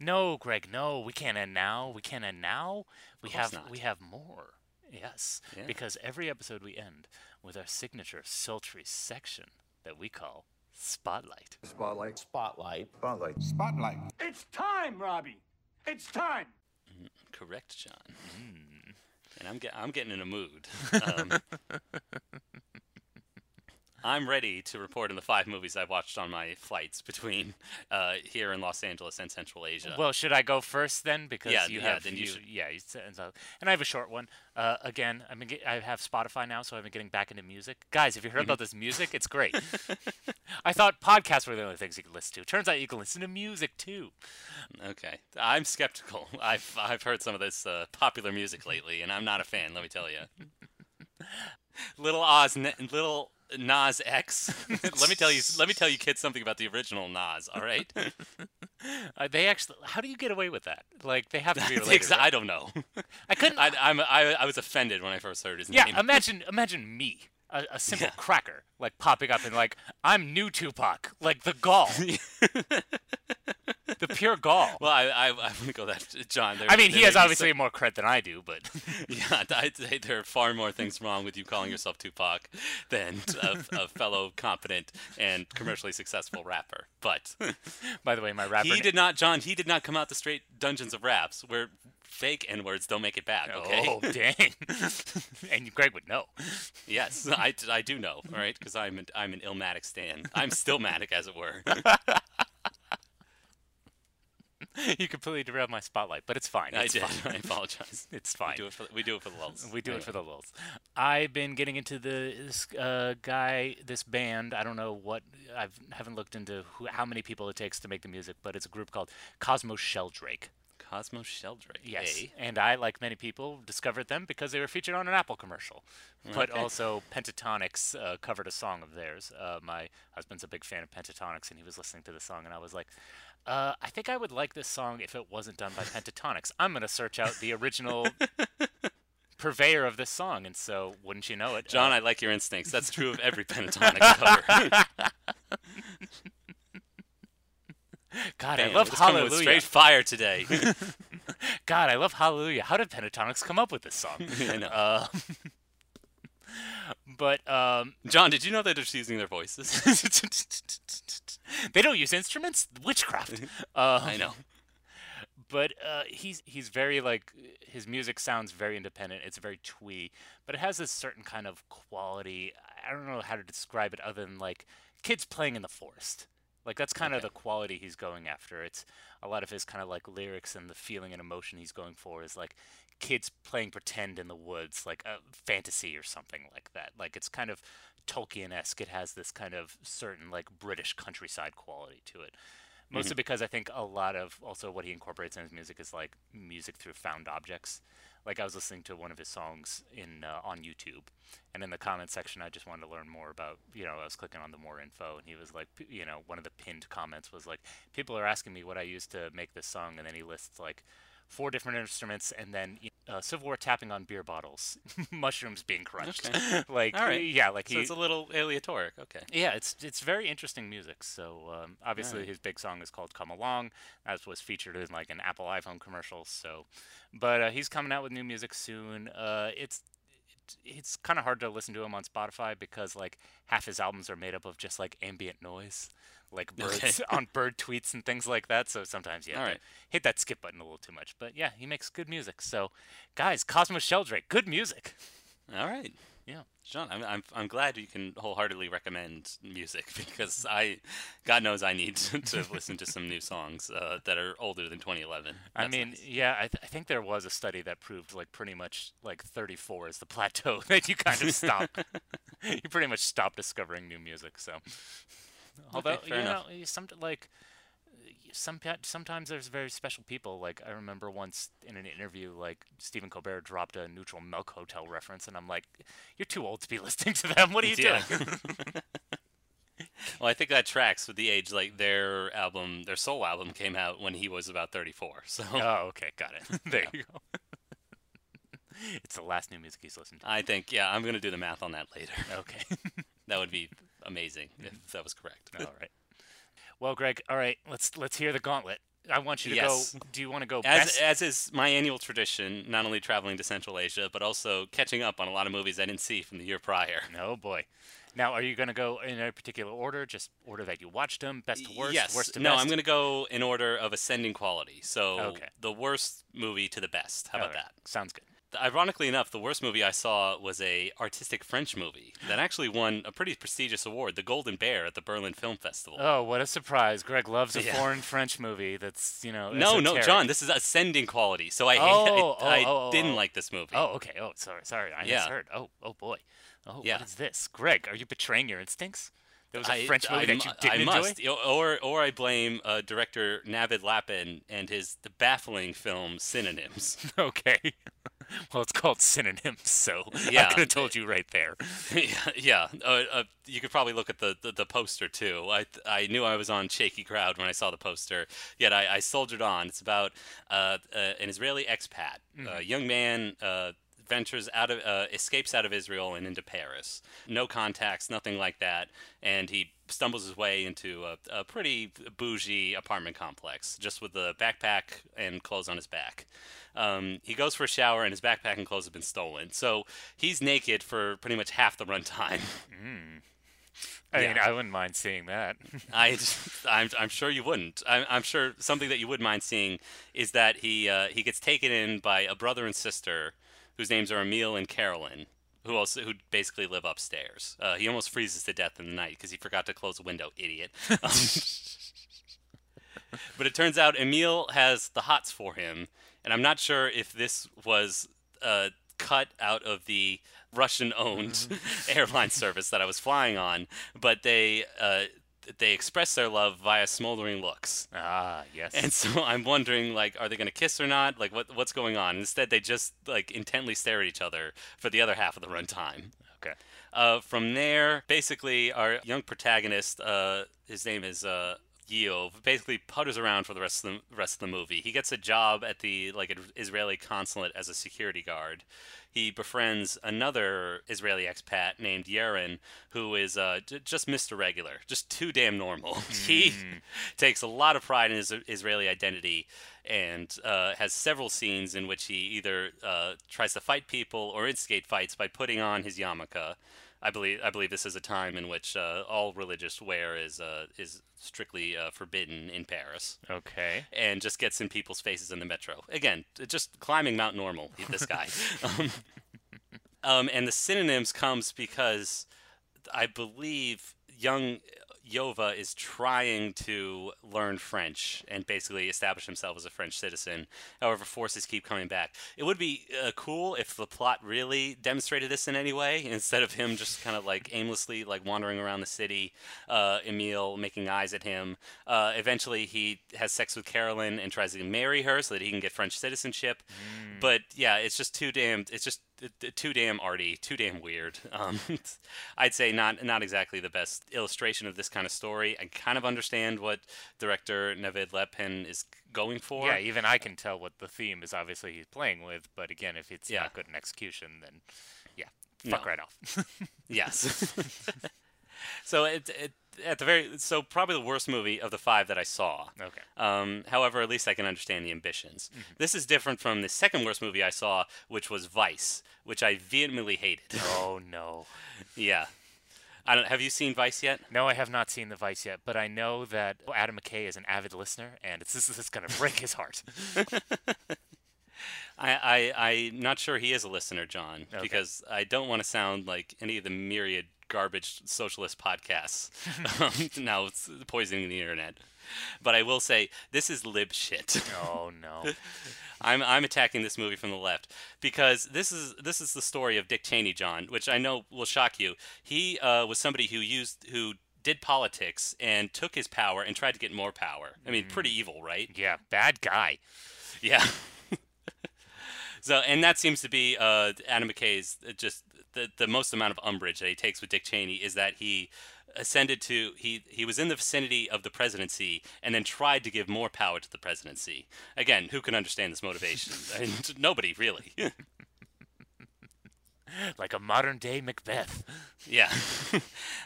Speaker 1: No, Greg, no, we can't end now. We can't end now. We
Speaker 2: course
Speaker 1: have
Speaker 2: not.
Speaker 1: we have more. Yes,
Speaker 2: Yeah.
Speaker 1: because every episode we end with our signature sultry section that we call Spotlight.
Speaker 3: Spotlight.
Speaker 4: Spotlight.
Speaker 3: Spotlight.
Speaker 5: Spotlight.
Speaker 6: It's time, Robbie. It's time.
Speaker 2: Correct, John.
Speaker 1: Hmm.
Speaker 2: And I'm get, I'm getting in a mood. Um, I'm ready to report on the five movies I've watched on my flights between uh, here in Los Angeles and Central Asia.
Speaker 1: Well, should I go first then? Because
Speaker 2: Yeah,
Speaker 1: you
Speaker 2: yeah,
Speaker 1: have
Speaker 2: then you should.
Speaker 1: Yeah, you and, I have a short one. Uh, again, been get, I have Spotify now, so I've been getting back into music. Guys, have you heard about this music? It's great. I thought podcasts were the only things you could listen to. Turns out you can listen to music too.
Speaker 2: Okay, I'm skeptical. I've I've heard some of this uh, popular music lately, and I'm not a fan. Let me tell you. Little Oz, Little Nas X. let me tell you. Let me tell you, kids, something about the original Nas. All right.
Speaker 1: Uh, they actually, how do you get away with that? Like they have to be related. right?
Speaker 2: I don't know.
Speaker 1: I couldn't.
Speaker 2: I, I'm I, I was offended when I first heard his
Speaker 1: yeah,
Speaker 2: name.
Speaker 1: imagine, imagine me, a, a simple
Speaker 2: Yeah.
Speaker 1: cracker, like popping up and like I'm new Tupac, like the gall, the pure gall.
Speaker 2: Well, I I, I wouldn't go that John. There,
Speaker 1: I mean, he has obviously more cred than I do, but
Speaker 2: yeah, I'd say there are far more things wrong with you calling yourself Tupac than a, a fellow competent and commercially successful rapper. But
Speaker 1: by the way, my rapper.
Speaker 2: he did not, John. He did not come out the straight dungeons of raps where fake n words don't make it back. Oh, okay.
Speaker 1: Oh dang! and Greg would know.
Speaker 2: Yes, I, I do know. All right, because I'm an, I'm an Illmatic stan. I'm still matic, as it were.
Speaker 1: you completely derailed my spotlight, but it's fine.
Speaker 2: I
Speaker 1: It's
Speaker 2: did.
Speaker 1: fine.
Speaker 2: I apologize.
Speaker 1: It's fine.
Speaker 2: We do it for we do it for the lulz.
Speaker 1: We do
Speaker 2: Anyway.
Speaker 1: it for the lulz. I've been getting into the this uh, guy, this band. I don't know what I haven't looked into who, how many people it takes to make the music, but it's a group called Cosmos Sheldrake.
Speaker 2: Cosmos Sheldrake.
Speaker 1: Yes, and I, like many people, discovered them because they were featured on an Apple commercial. But
Speaker 2: Okay.
Speaker 1: also, Pentatonix uh, covered a song of theirs. Uh, my husband's a big fan of Pentatonix, and he was listening to the song, and I was like, uh, I think I would like this song if it wasn't done by Pentatonix. I'm gonna search out the original purveyor of this song, and so wouldn't you know it,
Speaker 2: John,
Speaker 1: uh,
Speaker 2: I like your instincts. That's true of every Pentatonix cover.
Speaker 1: God,
Speaker 2: Damn,
Speaker 1: I love Hallelujah.
Speaker 2: straight fire today.
Speaker 1: God, I love Hallelujah. How did Pentatonix come up with this song?
Speaker 2: I know.
Speaker 1: Uh, but um,
Speaker 2: John, did you know they're just using their voices?
Speaker 1: they don't use instruments. Witchcraft. Uh,
Speaker 2: I know.
Speaker 1: But uh, he's he's very like his music sounds very independent. It's very twee, but it has this certain kind of quality. I don't know how to describe it other than like kids playing in the forest. Like that's kind of the quality he's going after. It's a lot of his kind of like lyrics and the feeling and emotion he's going for is like kids playing pretend in the woods, like a fantasy or something like that. Like it's kind of Tolkien-esque. It has this kind of certain like British countryside quality to it. Mostly mm-hmm. because I think a lot of also what he incorporates in his music is like music through found objects. Like I was listening to one of his songs in uh, on YouTube, and in the comment section, I just wanted to learn more about. You know, I was clicking on the more info, and he was like, you know, one of the pinned comments was like, people are asking me what I used to make this song, and then he lists like four different instruments, and then y- uh, Civil War tapping on beer bottles, mushrooms being crunched.
Speaker 2: Okay.
Speaker 1: like,
Speaker 2: right.
Speaker 1: yeah, like
Speaker 2: So
Speaker 1: he.
Speaker 2: it's a little aleatoric. Okay.
Speaker 1: yeah, it's it's very interesting music. So um, obviously
Speaker 2: Alright.
Speaker 1: his big song is called "Come Along," as was featured in like an Apple iPhone commercial. So, but uh, he's coming out with new music soon. Uh, it's it's- kind of hard to listen to him on Spotify because like half his albums are made up of just like ambient noise, like birds
Speaker 2: Okay.
Speaker 1: on bird tweets and things like that. So sometimes you have to
Speaker 2: Alright.
Speaker 1: hit that skip button a little too much. But yeah, he makes good music. So guys, Cosmos Sheldrake, good music.
Speaker 2: All right.
Speaker 1: Yeah.
Speaker 2: Sean, I'm, I'm, I'm glad you can wholeheartedly recommend music because I, God knows, I need to, to listen to some new songs uh, that are older than 2011.
Speaker 1: I mean,
Speaker 2: nice.
Speaker 1: yeah, I, th- I think there was a study that proved like pretty much like 34 is the plateau that you kind of stop. you pretty much stop discovering new music. So, although
Speaker 2: fair
Speaker 1: you know,
Speaker 2: enough.
Speaker 1: you some like some sometimes there's very special people. Like I remember once in an interview, like Stephen Colbert dropped a Neutral Milk Hotel reference, and I'm like, "You're too old to be listening to them. What are you
Speaker 2: Yeah.
Speaker 1: doing?"
Speaker 2: well, I think that tracks with the age. Like their album, their solo album came out when he was about 34. So
Speaker 1: oh, okay, got it. there you go. it's the last new music he's listened to.
Speaker 2: I think, yeah, I'm gonna do the math on that later.
Speaker 1: Okay.
Speaker 2: That would be amazing if that was correct.
Speaker 1: All right. Well, Greg, all right, let's let's hear the gauntlet. I want you to
Speaker 2: Yes.
Speaker 1: go. Do you want to go
Speaker 2: As,
Speaker 1: best?
Speaker 2: as is my annual tradition, not only traveling to Central Asia, but also catching up on a lot of movies I didn't see from the year prior.
Speaker 1: oh boy. Now, are you going to go in a particular order? Just order that you watched them, best to worst,
Speaker 2: yes.
Speaker 1: worst to
Speaker 2: no,
Speaker 1: best.
Speaker 2: No, I'm going to go in order of ascending quality. So
Speaker 1: Okay.
Speaker 2: the worst movie to the best. How about
Speaker 1: All right,
Speaker 2: that?
Speaker 1: Sounds good.
Speaker 2: Ironically enough, the worst movie I saw was a artistic French movie that actually won a pretty prestigious award, the Golden Bear at the Berlin Film Festival.
Speaker 1: Oh, what a surprise! Greg loves a
Speaker 2: Yeah.
Speaker 1: foreign French movie. That's you know.
Speaker 2: no, no. John, this is ascending quality. So I hate,
Speaker 1: Oh,
Speaker 2: I, I
Speaker 1: oh, oh,
Speaker 2: didn't
Speaker 1: oh.
Speaker 2: like this movie.
Speaker 1: Oh, okay. Oh, sorry, sorry. I
Speaker 2: Yeah.
Speaker 1: misheard. Oh, oh boy. Oh,
Speaker 2: Yeah.
Speaker 1: what is this, Greg? Are you betraying your instincts? There was a
Speaker 2: I-
Speaker 1: French movie
Speaker 2: I
Speaker 1: that you didn't
Speaker 2: I must, y- or or I blame uh, director Navid Lapin and his the baffling film Synonyms.
Speaker 1: okay. well, it's called synonyms, so
Speaker 2: Yeah.
Speaker 1: I could have told you right there.
Speaker 2: yeah, yeah. Uh, uh, you could probably look at the, the, the poster too. I I knew I was on shaky ground when I saw the poster. Yet I, I soldiered on. It's about uh, uh, an Israeli expat, a young man. Uh, ventures out of uh, escapes out of Israel and into Paris. No contacts, nothing like that, and he stumbles his way into a, a pretty bougie apartment complex, just with a backpack and clothes on his back. Um, he goes for a shower, and his backpack and clothes have been stolen. So he's naked for pretty much half the runtime.
Speaker 1: I
Speaker 2: Yeah.
Speaker 1: mean, I wouldn't mind seeing that.
Speaker 2: I, I'm, I'm sure you wouldn't. I'm, I'm sure something that you would mind seeing is that he uh, he gets taken in by a brother and sister whose names are Emil and Carolyn, who also who basically live upstairs. Uh, he almost freezes to death in the night because he forgot to close the window. Idiot. Um, but it turns out Emil has the hots for him, and I'm not sure if this was uh, cut out of the Russian-owned airline service that I was flying on, but they uh, they express their love via smoldering looks.
Speaker 1: ah, yes.
Speaker 2: And so I'm wondering, like, are they going to kiss or not? Like, what what's going on? Instead, they just like intently stare at each other for the other half of the runtime.
Speaker 1: okay.
Speaker 2: Uh, from there, basically, our young protagonist, uh, his name is uh, Yoav, basically putters around for the rest of the rest of the movie. He gets a job at the like Israeli consulate as a security guard. He befriends another Israeli expat named Yaron, who is uh, j- just Mr. Regular, just too damn normal. he takes a lot of pride in his Israeli identity and uh, has several scenes in which he either uh, tries to fight people or instigate fights by putting on his yarmulke. I believe I believe this is a time in which uh, all religious wear is uh, is strictly uh, forbidden in Paris,
Speaker 1: Okay.
Speaker 2: and just gets in people's faces in the metro. Again, just climbing Mount Normal. This guy, um, um, and the synonyms comes because I believe young Yova is trying to learn French and basically establish himself as a French citizen. However, forces keep coming back. It would be uh, cool if the plot really demonstrated this in any way, instead of him just kind of like aimlessly like wandering around the city. Uh, Emil making eyes at him. Uh, eventually, he has sex with Carolyn and tries to marry her so that he can get French citizenship. But yeah, it's just too damn. It's just too damn arty, too damn weird. Um, I'd say not not exactly the best illustration of this kind of story. I kind of understand what director Navid Lepin is going for.
Speaker 1: Yeah, even I can tell what the theme is. Obviously, he's playing with, but again, if it's
Speaker 2: Yeah.
Speaker 1: not good in execution, then yeah, fuck
Speaker 2: No.
Speaker 1: right off.
Speaker 2: Yes. so it, it at the very so probably the worst movie of the five that I saw.
Speaker 1: okay.
Speaker 2: Um, however, at least I can understand the ambitions. This is different from the second worst movie I saw, which was Vice, which I vehemently hated.
Speaker 1: Oh no.
Speaker 2: yeah. I don't. Have you seen Vice yet?
Speaker 1: No, I have not seen The Vice yet, but I know that Adam McKay is an avid listener, and it's this is going to break his heart.
Speaker 2: I, I I'm not sure he is a listener, John,
Speaker 1: Okay.
Speaker 2: because I don't want to sound like any of the myriad garbage socialist podcasts um, now it's poisoning the internet. But I will say this is lib shit.
Speaker 1: Oh no.
Speaker 2: I'm I'm attacking this movie from the left because this is this is the story of Dick Cheney, John, which I know will shock you. He uh, was somebody who used who did politics and took his power and tried to get more power. I mean, pretty evil, right?
Speaker 1: Yeah, bad guy.
Speaker 2: Yeah. so, and that seems to be uh, Adam McKay's uh, just the the most amount of umbrage that he takes with Dick Cheney is that he ascended to he he was in the vicinity of the presidency and then tried to give more power to the presidency. Again, who can understand this motivation? I mean, nobody really.
Speaker 1: Like a modern day Macbeth.
Speaker 2: yeah,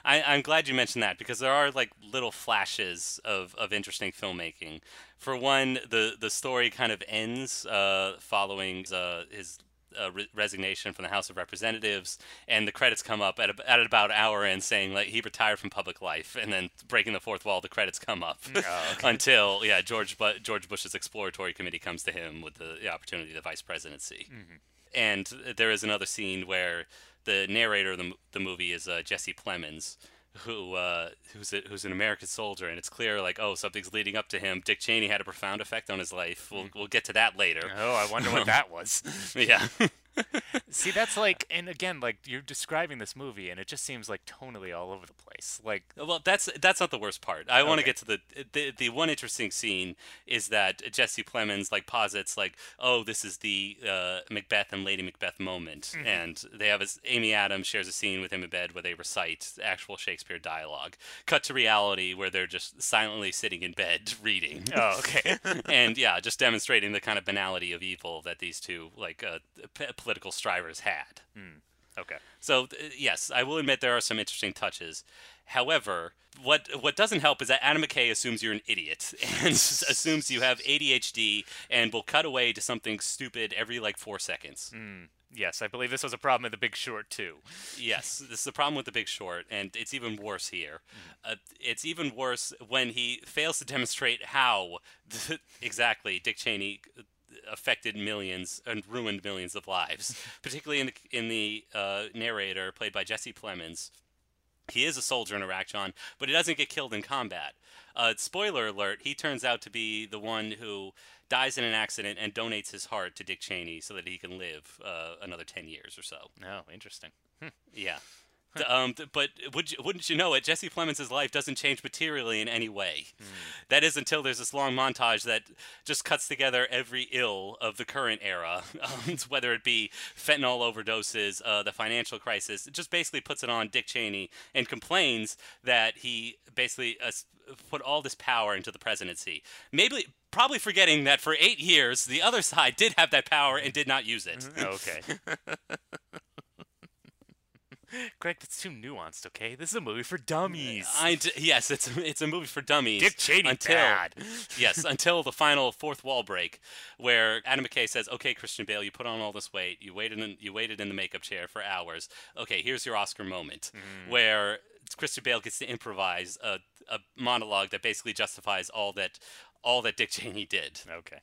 Speaker 2: I, I'm glad you mentioned that because there are like little flashes of, of interesting filmmaking. For one, the the story kind of ends uh, following uh, his uh, re- resignation from the House of Representatives, and the credits come up at, a, at about an hour in saying like he retired from public life, and then breaking the fourth wall, the credits come up
Speaker 1: Oh, okay.
Speaker 2: until yeah George Bu- George Bush's exploratory committee comes to him with the, the opportunity of the vice presidency. And there is another scene where the narrator of the, the movie is uh, Jesse Plemons, who uh, who's a, who's an American soldier, and it's clear like oh something's leading up to him. Dick Cheney had a profound effect on his life. We'll we'll get to that later.
Speaker 1: Oh, I wonder what that was.
Speaker 2: yeah.
Speaker 1: See, that's like, and again, like you're describing this movie, and it just seems like tonally all over the place. Like,
Speaker 2: Well, that's that's not the worst part. I want to get to the, the the one interesting scene is that Jesse Plemons like posits like, oh, this is the uh, Macbeth and Lady Macbeth moment, and they have a, Amy Adams shares a scene with him in bed where they recite actual Shakespeare dialogue. Cut to reality where they're just silently sitting in bed reading.
Speaker 1: oh, okay.
Speaker 2: and yeah, just demonstrating the kind of banality of evil that these two like uh, p- political strivers had. Hmm.
Speaker 1: okay.
Speaker 2: So th- yes, I will admit there are some interesting touches. However, what what doesn't help is that Adam McKay assumes you're an idiot and assumes you have ADHD and will cut away to something stupid every like four seconds. Hmm.
Speaker 1: Yes, I believe this was a problem in The Big Short too.
Speaker 2: Yes, this is a problem with The Big Short, and it's even worse here. Hmm. Uh, it's even worse when he fails to demonstrate how exactly Dick Cheney affected millions and ruined millions of lives, particularly in the, in the uh, narrator played by Jesse Plemons. He is a soldier in Iraq, John, but he doesn't get killed in combat. Uh, spoiler alert: he turns out to be the one who dies in an accident and donates his heart to Dick Cheney so that he can live uh, another ten years or so.
Speaker 1: Oh, interesting.
Speaker 2: Yeah. Um, but would you, wouldn't you know it? Jesse Plemons' life doesn't change materially in any way. That is until there's this long montage that just cuts together every ill of the current era, um, whether it be fentanyl overdoses, uh, the financial crisis. It just basically puts it on Dick Cheney and complains that he basically uh, put all this power into the presidency. Maybe, probably forgetting that for eight years the other side did have that power and did not use it.
Speaker 1: Okay. Greg, that's too nuanced. Okay, this is a movie for dummies.
Speaker 2: I d- yes, it's it's a movie for dummies.
Speaker 1: Dick Cheney
Speaker 2: until
Speaker 1: bad.
Speaker 2: yes, until the final fourth wall break, where Adam McKay says, "Okay, Christian Bale, you put on all this weight, you waited in you waited in the makeup chair for hours. Okay, here's your Oscar moment,
Speaker 1: Mm-hmm.
Speaker 2: where Christian Bale gets to improvise a, a monologue that basically justifies all that all that Dick Cheney did."
Speaker 1: Okay.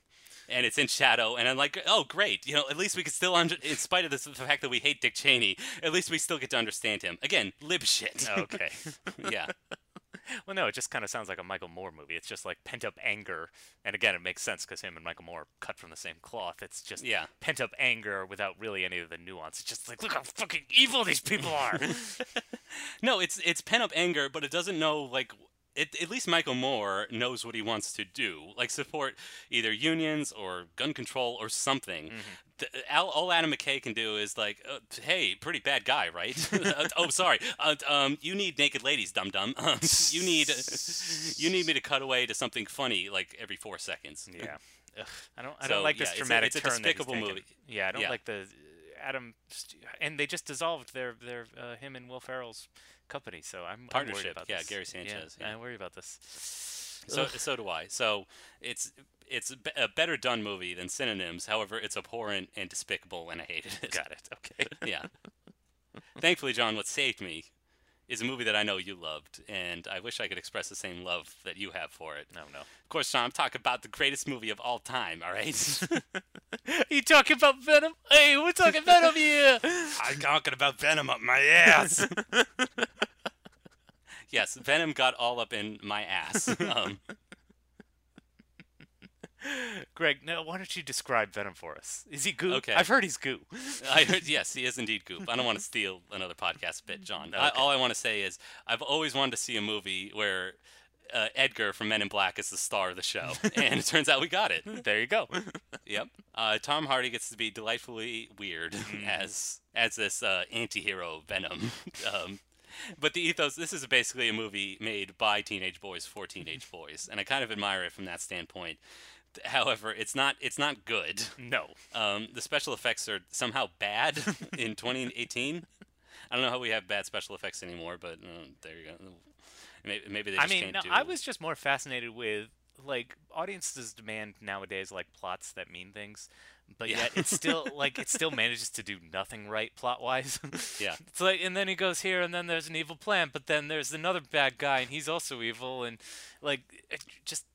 Speaker 2: And it's in shadow and i'm like oh great you know at least we can still under in spite of this, the fact that we hate dick cheney at least we still get to understand him again lib shit
Speaker 1: Okay.
Speaker 2: yeah
Speaker 1: well, no, it just kind of sounds like a Michael Moore movie. It's just like pent up anger, and again, it makes sense because him and Michael Moore cut from the same cloth. It's just
Speaker 2: Yeah.
Speaker 1: pent up anger without really any of the nuance. It's just like, look how fucking evil these people are.
Speaker 2: no it's it's pent up anger but it doesn't know like at, at least Michael Moore knows what he wants to do, like support either unions or gun control or something. The, all, all Adam McKay can do is like, uh, hey, pretty bad guy, right? Uh, oh, sorry. Uh, um, you need naked ladies, dum dum. Um, you need you need me to cut away to something funny like every four seconds.
Speaker 1: Yeah. I don't. I
Speaker 2: So,
Speaker 1: don't like
Speaker 2: yeah,
Speaker 1: this
Speaker 2: it's a-
Speaker 1: dramatic
Speaker 2: it's a
Speaker 1: turn
Speaker 2: despicable movie.
Speaker 1: Yeah, I don't
Speaker 2: Yeah.
Speaker 1: like the Adam, and they just dissolved their their uh, him and Will Ferrell's company. So I'm I'm worried
Speaker 2: Partnership,
Speaker 1: about
Speaker 2: yeah,
Speaker 1: this.
Speaker 2: Gary Sanchez, yeah.
Speaker 1: I worry about this.
Speaker 2: So
Speaker 1: Ugh.
Speaker 2: so do I. So it's it's a a better done movie than Synonyms. However, it's abhorrent and despicable, and I hated it.
Speaker 1: Got it. Okay.
Speaker 2: yeah. Thankfully, John, what saved me is a movie that I know you loved, and I wish I could express the same love that you have for it.
Speaker 1: No, no.
Speaker 2: Of course, John, I'm talking about the greatest movie of all time. All right.
Speaker 1: you talking about Venom? Hey, we're talking Venom here.
Speaker 2: I'm talking about Venom up my ass. yes, Venom got all up in my ass. Um,
Speaker 1: Greg, now why don't you describe Venom for us? Is he goo?
Speaker 2: Okay.
Speaker 1: I've heard he's goo.
Speaker 2: I heard, yes, he is indeed Goop. I don't want to steal another podcast bit, John. I, all I want to say is I've always wanted to see a movie where uh, Edgar from Men in Black is the star of the show, and it turns out we got it.
Speaker 1: There you go.
Speaker 2: Yep. Uh, Tom Hardy gets to be delightfully weird as as this uh, anti-hero Venom. um, but the ethos this is basically a movie made by teenage boys for teenage boys, and I kind of admire it from that standpoint. However, it's not it's not good.
Speaker 1: No.
Speaker 2: Um, the special effects are somehow bad in 2018. I don't know how we have bad special effects anymore, but uh, there you go. Maybe, maybe they
Speaker 1: I
Speaker 2: just
Speaker 1: mean,
Speaker 2: can't
Speaker 1: no,
Speaker 2: do.
Speaker 1: I was just more fascinated with like audiences demand nowadays like plots that mean things, but
Speaker 2: Yeah.
Speaker 1: yet it's still like it still manages to do nothing right plot wise.
Speaker 2: Yeah.
Speaker 1: It's like and then he goes here and then there's an evil plan, but then there's another bad guy and he's also evil and like it just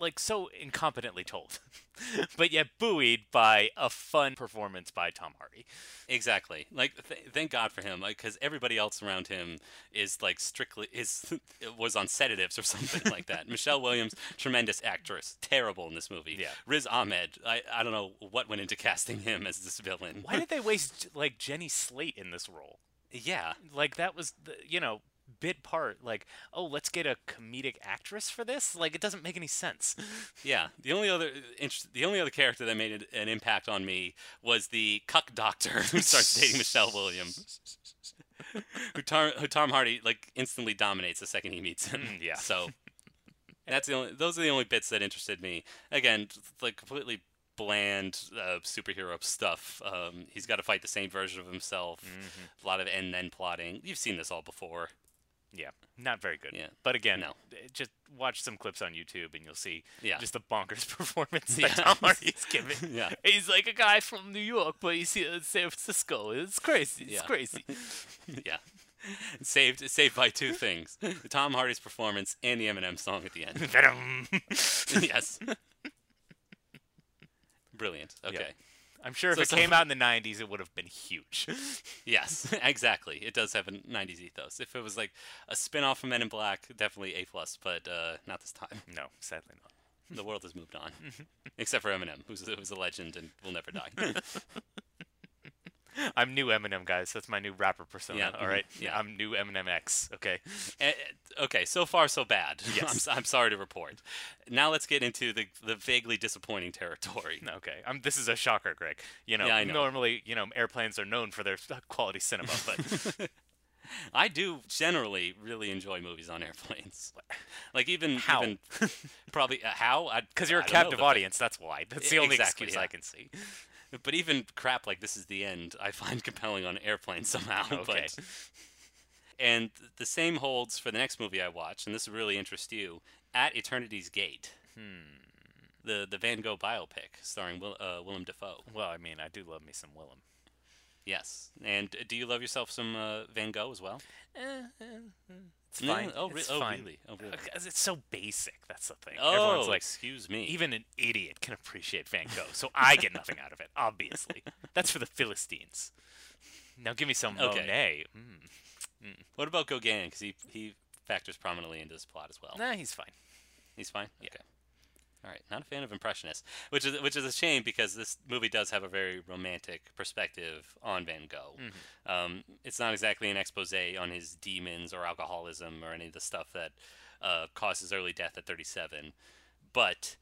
Speaker 1: like so incompetently told. but yet buoyed by a fun performance by Tom Hardy.
Speaker 2: Exactly. Like, th- thank God for him, because everybody else around him is like strictly is was on sedatives or something like that. Michelle Williams, tremendous actress, terrible in this movie.
Speaker 1: Yeah.
Speaker 2: Riz Ahmed, I I don't know what went into casting him as this villain.
Speaker 1: Why did they waste like Jenny Slate in this role?
Speaker 2: Yeah.
Speaker 1: like that was the you know bit part like oh let's get a comedic actress for this like it doesn't make any sense
Speaker 2: Yeah, the only other interest, the only other character that made an- impact on me was the cuck doctor who starts dating Michelle Williams, who Tom, who Tom Hardy like instantly dominates the second he meets him.
Speaker 1: Mm, yeah.
Speaker 2: So that's the only those are the only bits that interested me. Again, like completely bland uh, superhero stuff. Um, he's got to fight the same version of himself.
Speaker 1: Mm-hmm.
Speaker 2: A lot of and then plotting. You've seen this all before.
Speaker 1: Yeah not very good
Speaker 2: Yeah.
Speaker 1: but again
Speaker 2: No.
Speaker 1: eh, just watch some clips on youtube and you'll see
Speaker 2: Yeah.
Speaker 1: just the bonkers performance that
Speaker 2: Yeah.
Speaker 1: tom hardy's giving
Speaker 2: Yeah.
Speaker 1: he's like a guy from new york but he's here in san francisco it's crazy it's
Speaker 2: Yeah.
Speaker 1: crazy
Speaker 2: yeah. Saved saved by two things: Tom Hardy's performance and the Eminem song at the end. yes. Brilliant. Okay.
Speaker 1: I'm sure if it came out in the 90s it would have been huge
Speaker 2: Yes, exactly. It does have a '90s ethos. If it was like a spin-off from Men in Black, definitely A plus, but uh, not this time.
Speaker 1: no sadly not
Speaker 2: The world has moved on, except for Eminem, who's who's a legend and will never die.
Speaker 1: I'm new Eminem, guys. That's my new rapper persona.
Speaker 2: Yeah,
Speaker 1: All right.
Speaker 2: yeah.
Speaker 1: I'm new Eminem X. Okay.
Speaker 2: Eh, okay, so far so bad. I'm,
Speaker 1: Yes.
Speaker 2: s- I'm sorry to report. Now let's get into the the vaguely disappointing territory.
Speaker 1: Okay. I'm. This is a shocker, Greg. You know,
Speaker 2: Yeah, I know.
Speaker 1: normally, you know, airplanes are known for their quality cinema, but
Speaker 2: I do generally really enjoy movies on airplanes. Like even
Speaker 1: How?
Speaker 2: even probably uh, how
Speaker 1: because you're a
Speaker 2: a
Speaker 1: captive audience, that's why. That's the only
Speaker 2: Exactly,
Speaker 1: excuse
Speaker 2: yeah.
Speaker 1: I can see.
Speaker 2: But even crap like this is the end, I find compelling on airplanes somehow.
Speaker 1: Okay.
Speaker 2: But, and the same holds for the next movie I watch, and this will really interest you. At Eternity's Gate,
Speaker 1: Hmm.
Speaker 2: the the Van Gogh biopic starring Will, uh, Willem Dafoe.
Speaker 1: Well, I mean, I do love me some Willem.
Speaker 2: Yes, and do you love yourself some uh, Van Gogh as well?
Speaker 1: It's
Speaker 2: Yeah,
Speaker 1: fine.
Speaker 2: oh, re-
Speaker 1: it's
Speaker 2: oh,
Speaker 1: fine.
Speaker 2: really? Oh, really?
Speaker 1: Because it's so basic. That's the thing.
Speaker 2: Oh,
Speaker 1: Everyone's like,
Speaker 2: excuse me.
Speaker 1: even an idiot can appreciate Van Gogh, so I get nothing out of it. Obviously, that's for the Philistines. Now give me some
Speaker 2: Okay.
Speaker 1: Monet. Mm.
Speaker 2: what about Gauguin? Because he he factors prominently into this plot as well.
Speaker 1: Nah, he's fine.
Speaker 2: He's fine. Okay. All right. not a fan of impressionists, which is which is a shame because this movie does have a very romantic perspective on Van Gogh.
Speaker 1: Mm-hmm.
Speaker 2: Um, it's not exactly an expose on his demons or alcoholism or any of the stuff that uh, caused his early death at 37, but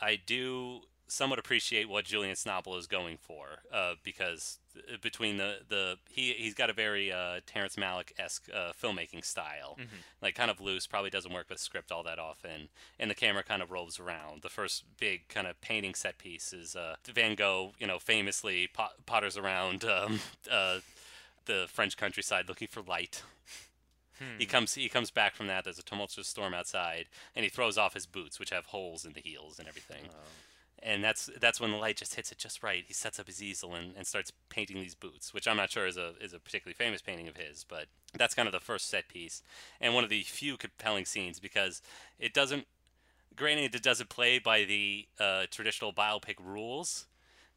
Speaker 2: I do somewhat appreciate what Julian Schnabel is going for uh, because between the, the he he's got a very uh, Terrence Malick esque uh, filmmaking style,
Speaker 1: Mm-hmm.
Speaker 2: like kind of loose, probably doesn't work with script all that often, and the camera kind of rolls around. The first big kind of painting set piece is uh, Van Gogh, you know, famously pot- potters around um, uh, the French countryside looking for light.
Speaker 1: Hmm.
Speaker 2: He comes he comes back from that. There's a tumultuous storm outside, and he throws off his boots, which have holes in the heels and everything. And that's that's when the light just hits it just right. He sets up his easel and, and starts painting these boots, which I'm not sure is a is a particularly famous painting of his, but that's kind of the first set piece and one of the few compelling scenes because it doesn't. Granted, it doesn't play by the uh, traditional biopic rules,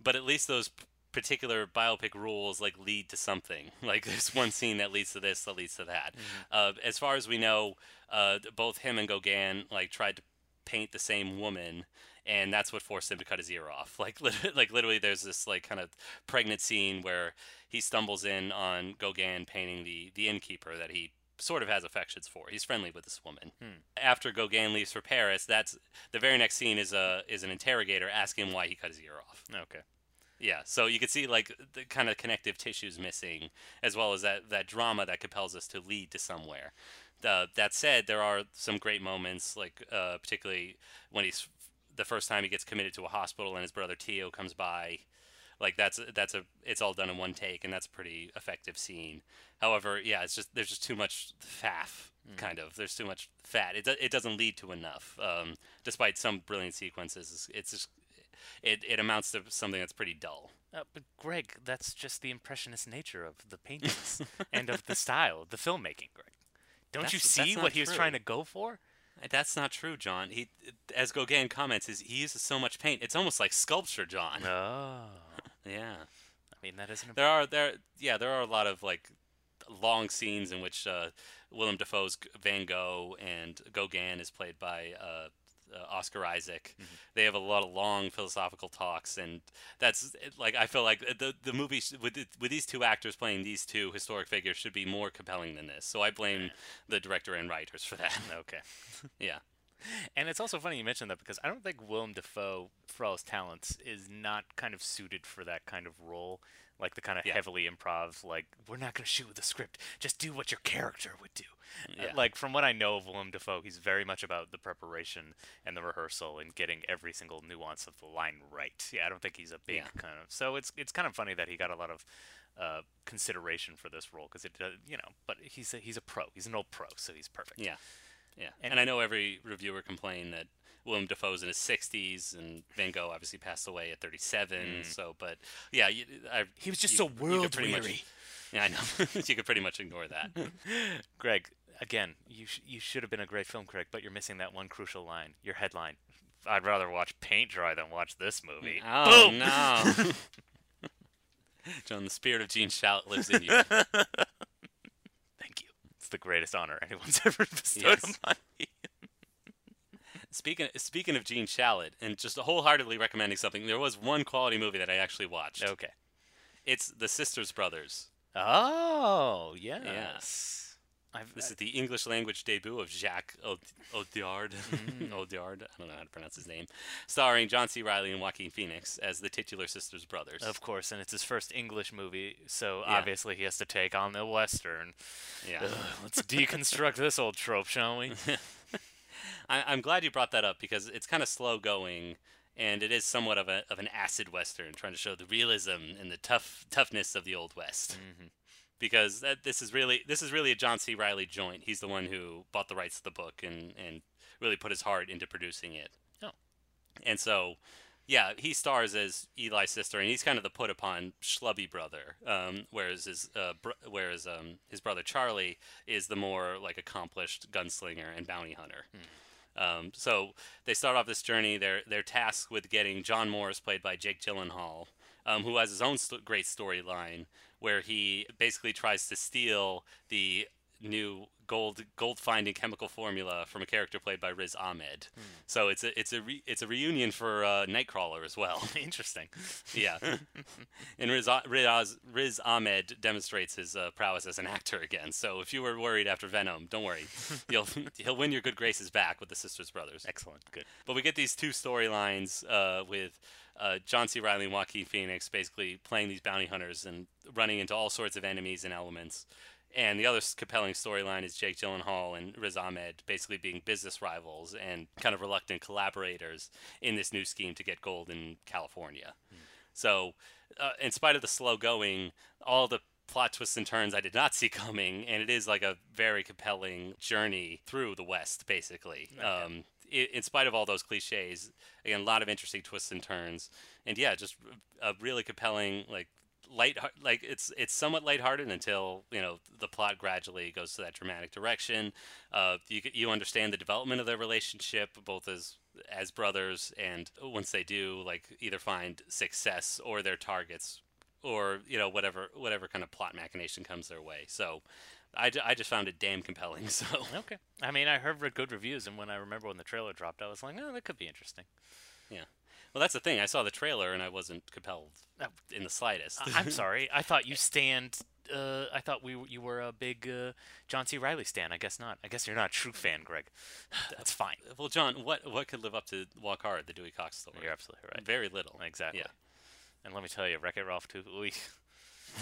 Speaker 2: but at least those particular biopic rules like lead to something. Like there's one scene that leads to this, that leads to that. Uh, as far as we know, uh, both him and Gauguin like tried to paint the same woman, and that's what forced him to cut his ear off. Like lit- like literally, there's this like kind of pregnant scene where he stumbles in on Gauguin painting the the innkeeper that he sort of has affections for. He's friendly with this woman. After Gauguin leaves for Paris, that's the very next scene is a is an interrogator asking him why he cut his ear off.
Speaker 1: Okay.
Speaker 2: Yeah, so you can see like the kind of connective tissues missing, as well as that that drama that compels us to lead to somewhere. Uh, that said, there are some great moments, like uh, particularly when he's the first time he gets committed to a hospital and his brother Theo comes by. Like that's that's a it's all done in one take, and that's a pretty effective scene. However, yeah, it's just there's just too much faff, kind of. There's too much fat. It do, it doesn't lead to enough. Um, despite some brilliant sequences, it's just it, it amounts to something that's pretty dull.
Speaker 1: Uh, but Greg, that's just the impressionist nature of the paintings and of the style, of the filmmaking, Greg. Don't you see what
Speaker 2: not
Speaker 1: he was trying to go for?
Speaker 2: That's not true, John. He, as Gauguin comments, is he uses so much paint. It's almost like sculpture, John.
Speaker 1: Oh.
Speaker 2: Yeah,
Speaker 1: I mean, that isn't.
Speaker 2: there are there yeah there are a lot of like long scenes in which uh, Willem Dafoe's Van Gogh and Gauguin is played by uh, uh, Oscar Isaac. They have a lot of long philosophical talks, and that's like I feel like the the movie with with these two actors playing these two historic figures should be more compelling than this. So I blame the director and writers for that.
Speaker 1: okay.
Speaker 2: yeah.
Speaker 1: And it's also funny you mentioned that because I don't think Willem Dafoe, for all his talents, is not kind of suited for that kind of role. Like the kind of
Speaker 2: Yeah.
Speaker 1: heavily improv, like, we're not going to shoot with a script, just do what your character would do. Uh,
Speaker 2: Yeah.
Speaker 1: like, from what I know of Willem Dafoe, he's very much about the preparation and the rehearsal and getting every single nuance of the line right. Yeah, I don't think he's a big
Speaker 2: Yeah.
Speaker 1: kind of. So it's it's kind of funny that he got a lot of uh, consideration for this role because it, uh, you know, but he's a, he's a pro. He's an old pro, so he's perfect.
Speaker 2: Yeah, yeah.
Speaker 1: And-
Speaker 2: And, I know every reviewer complained that Willem Dafoe's in his 60s, and Van Gogh obviously passed away at 37. So, but yeah, you, I,
Speaker 1: Mm. He was just
Speaker 2: you-
Speaker 1: so world
Speaker 2: pretty much-
Speaker 1: weary.
Speaker 2: yeah, I know. you could pretty much ignore that.
Speaker 1: Greg, again, you sh- you should have been a great film critic, but you're missing that one crucial line. Your headline. I'd rather watch paint dry than watch this movie.
Speaker 2: Oh
Speaker 1: Boom!
Speaker 2: no, John, the spirit of Gene Shalit lives in you.
Speaker 1: Thank you. It's the greatest honor anyone's ever bestowed
Speaker 2: Yes.
Speaker 1: upon me.
Speaker 2: Speaking speaking of Gene Shalit, and just wholeheartedly recommending something, there was one quality movie that I actually watched.
Speaker 1: Okay.
Speaker 2: It's The Sisters Brothers.
Speaker 1: Oh, yes. I've,
Speaker 2: This is the English language debut of Jacques Od- Audiard.
Speaker 1: Mm.
Speaker 2: Audiard, I don't know how to pronounce his name. Starring John C. Reilly and Joaquin Phoenix as the titular sisters brothers.
Speaker 1: of course, and it's his first English movie, so
Speaker 2: Yeah.
Speaker 1: obviously he has to take on the Western.
Speaker 2: yeah.
Speaker 1: Ugh, let's deconstruct this old trope, shall we?
Speaker 2: I- I'm glad you brought that up because it's kind of slow going, and it is somewhat of a of an acid western, trying to show the realism and the tough toughness of the old west.
Speaker 1: Mm-hmm.
Speaker 2: Because that, this is really this is really a John C. Reilly joint. He's the one who bought the rights to the book and and really put his heart into producing it.
Speaker 1: Oh.
Speaker 2: And so, yeah, he stars as Eli Sisters, and he's kind of the put upon schlubby brother. Um, whereas his uh, br- whereas um, his brother Charlie is the more like accomplished gunslinger and bounty hunter. Um, so they start off this journey. They're they're tasked with getting John Morris, played by Jake Gyllenhaal, um, who has his own st- great storyline where he basically tries to steal the new gold gold finding chemical formula from a character played by Riz Ahmed. So it's a it's a re, it's a reunion for uh, Nightcrawler as well.
Speaker 1: Interesting.
Speaker 2: yeah, and Riz, Riz Riz Ahmed demonstrates his uh, prowess as an actor again. So if you were worried after Venom, don't worry, he'll he'll win your good graces back with the Sisters Brothers.
Speaker 1: Excellent. Good.
Speaker 2: But we get these two storylines uh, with uh, John C. Reilly and Joaquin Phoenix basically playing these bounty hunters and running into all sorts of enemies and elements. And the other compelling storyline is Jake Gyllenhaal and Riz Ahmed basically being business rivals and kind of reluctant collaborators in this new scheme to get gold in California. So, uh, in spite of the slow going, all the plot twists and turns I did not see coming, and it is like a very compelling journey through the West, basically. Um, in spite of all those cliches, again, a lot of interesting twists and turns, and yeah, just a really compelling like light like it's it's somewhat lighthearted until you know the plot gradually goes to that dramatic direction. Uh, you you understand the development of their relationship both as as brothers, and once they do, like either find success or their targets, or you know whatever whatever kind of plot machination comes their way. So. I, I just found it damn compelling. So
Speaker 1: Okay. I mean, I heard good reviews, and when I remember when the trailer dropped, I was like, oh, that could be interesting.
Speaker 2: Well, that's the thing. I saw the trailer and I wasn't compelled
Speaker 1: Oh.
Speaker 2: in the slightest.
Speaker 1: I'm sorry. I thought you stand. Uh, I thought we you were a big uh, John C. Reilly stan. I guess not. I guess you're not a true fan, Greg. That's fine.
Speaker 2: well, John, what what could live up to Walk Hard, the Dewey Cox story?
Speaker 1: You're absolutely right.
Speaker 2: Very little.
Speaker 1: Exactly.
Speaker 2: Yeah.
Speaker 1: And let me tell you, Wreck It Ralph too.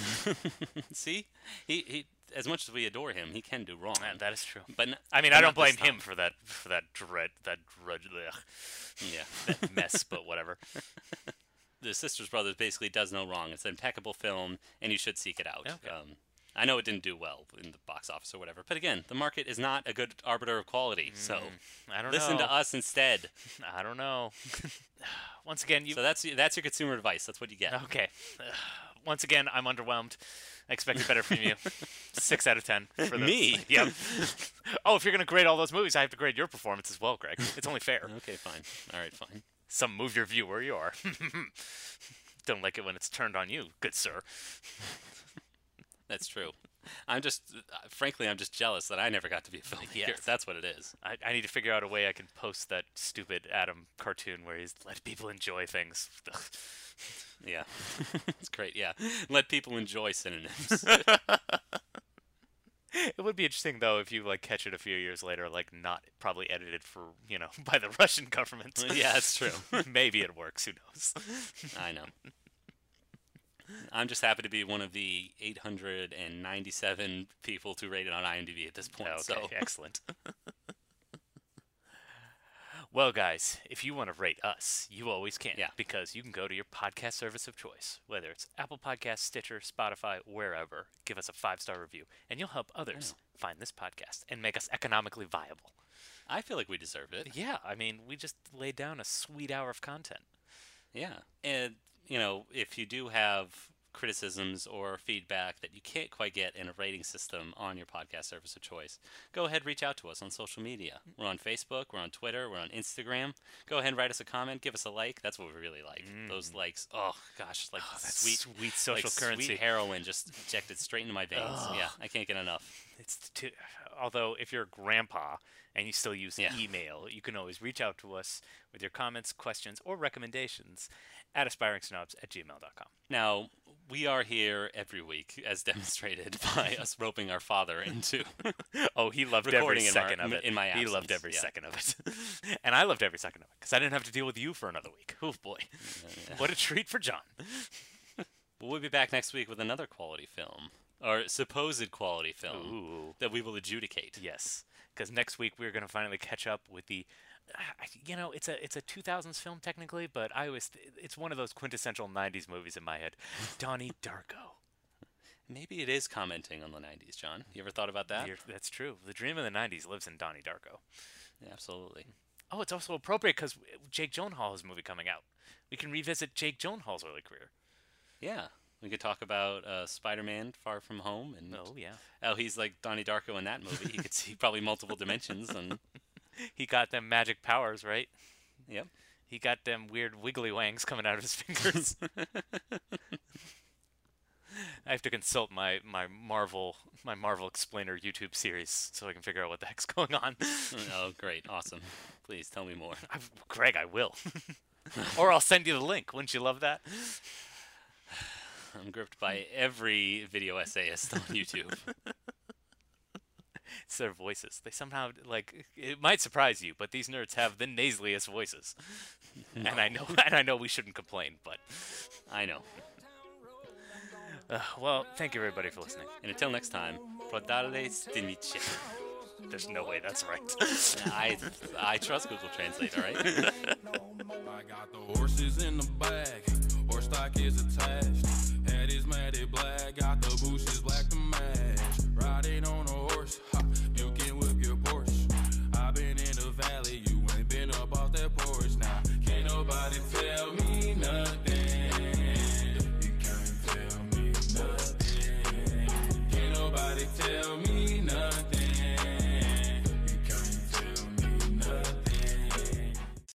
Speaker 2: See, he, he as much as we adore him, he can do wrong.
Speaker 1: man, that is true.
Speaker 2: but n-
Speaker 1: I mean, I don't blame him for that for that dread that drudge
Speaker 2: Yeah,
Speaker 1: that mess, but whatever.
Speaker 2: the Sisters Brothers basically does no wrong. It's an impeccable film, and you should seek it out.
Speaker 1: Okay.
Speaker 2: Um, I know it didn't do well in the box office or whatever, but again, the market is not a good arbiter of quality. So
Speaker 1: Mm, I don't
Speaker 2: listen
Speaker 1: know.
Speaker 2: to us instead.
Speaker 1: I don't know. Once again, you
Speaker 2: So that's that's your consumer advice. That's what you get.
Speaker 1: okay. Once again, I'm underwhelmed. I expected better from you. Six out of ten for the
Speaker 2: Me?
Speaker 1: Yep. oh, if you're gonna grade all those movies, I have to grade your performance as well, Greg. It's only fair.
Speaker 2: Okay, fine. All right, fine.
Speaker 1: Some move your view where you are. Don't like it when it's turned on you, good sir.
Speaker 2: That's true. I'm just, uh, frankly, I'm just jealous that I never got to be a filmmaker.
Speaker 1: Yes.
Speaker 2: That's what it is.
Speaker 1: I, I need to figure out a way I can post that stupid Adam cartoon where he's let people enjoy things.
Speaker 2: Yeah, it's great. Yeah, let people enjoy synonyms.
Speaker 1: It would be interesting though if you like catch it a few years later, like not probably edited for you know by the Russian government.
Speaker 2: yeah, that's true.
Speaker 1: Maybe it works. Who knows?
Speaker 2: I know. I'm just happy to be one of the 897 people to rate it on IMDb at this point.
Speaker 1: Okay,
Speaker 2: So
Speaker 1: excellent. well, guys, if you want to rate us, you always can.
Speaker 2: Yeah.
Speaker 1: Because you can go to your podcast service of choice, whether it's Apple Podcasts, Stitcher, Spotify, wherever. Give us a five star review, and you'll help others find this podcast and make us economically viable.
Speaker 2: I feel like we deserve it.
Speaker 1: Yeah, I mean, we just laid down a sweet hour of content.
Speaker 2: Yeah, and you know, if you do have criticisms or feedback that you can't quite get in a rating system on your podcast service of choice, go ahead reach out to us on social media. We're on Facebook, we're on Twitter, we're on Instagram. Go ahead and write us a comment, give us a like. That's what we really like. Mm. Those likes. Oh gosh, like oh,
Speaker 1: That's
Speaker 2: sweet
Speaker 1: sweet social
Speaker 2: like
Speaker 1: currency.
Speaker 2: Sweet heroin just injected straight into my veins. Yeah, I can't get enough.
Speaker 1: It's too, although if you're a grandpa and you still use
Speaker 2: Yeah.
Speaker 1: email, you can always reach out to us with your comments, questions, or recommendations at aspiringsnobs at gmail.com.
Speaker 2: Now, we are here every week, as demonstrated by us roping our father into.
Speaker 1: Oh, he loved
Speaker 2: Recording
Speaker 1: every
Speaker 2: in our-
Speaker 1: second of it.
Speaker 2: in my
Speaker 1: he loved every
Speaker 2: yeah.
Speaker 1: second of it, and I loved every second of it because I didn't have to deal with you for another week. Oh boy, what a treat for John.
Speaker 2: We'll be back next week with another quality film, or supposed quality film,
Speaker 1: Ooh,
Speaker 2: that we will adjudicate.
Speaker 1: yes, because next week we're gonna finally catch up with the. You know, it's a it's a 2000s film technically, but I always it's one of those quintessential 90s movies in my head. Donnie Darko.
Speaker 2: Maybe it is commenting on the 90s, John. You ever thought about that?
Speaker 1: You're- that's true. The dream of the 90s lives in Donnie Darko.
Speaker 2: Yeah, absolutely.
Speaker 1: Oh, it's also appropriate because Jake Gyllenhaal has a movie coming out. We can revisit Jake Gyllenhaal's early career.
Speaker 2: Yeah. We could talk about uh, Spider-Man: Far From Home, and
Speaker 1: Oh yeah,
Speaker 2: how he's like Donnie Darko in that movie. He could see probably multiple dimensions, and
Speaker 1: he got them magic powers, right?
Speaker 2: yep.
Speaker 1: He got them weird wiggly wangs coming out of his fingers. I have to consult my, my Marvel my Marvel Explainer YouTube series so I can figure out what the heck's going on.
Speaker 2: oh, great, awesome! Please tell me more.
Speaker 1: I, Greg, I will. or I'll send you the link. Wouldn't you love that?
Speaker 2: I'm gripped by every video essayist on YouTube.
Speaker 1: it's their voices. They somehow like it might surprise you, but these nerds have the nasaliest voices. No. And I know and I know we shouldn't complain, but
Speaker 2: I know.
Speaker 1: Uh, well, thank you everybody for listening.
Speaker 2: And until next time, prodale stinice.
Speaker 1: There's no way that's right.
Speaker 2: I I trust Google Translate, all right?
Speaker 3: I got the horses in the bag, horse stock is attached is matted black. Got the bushes black to match.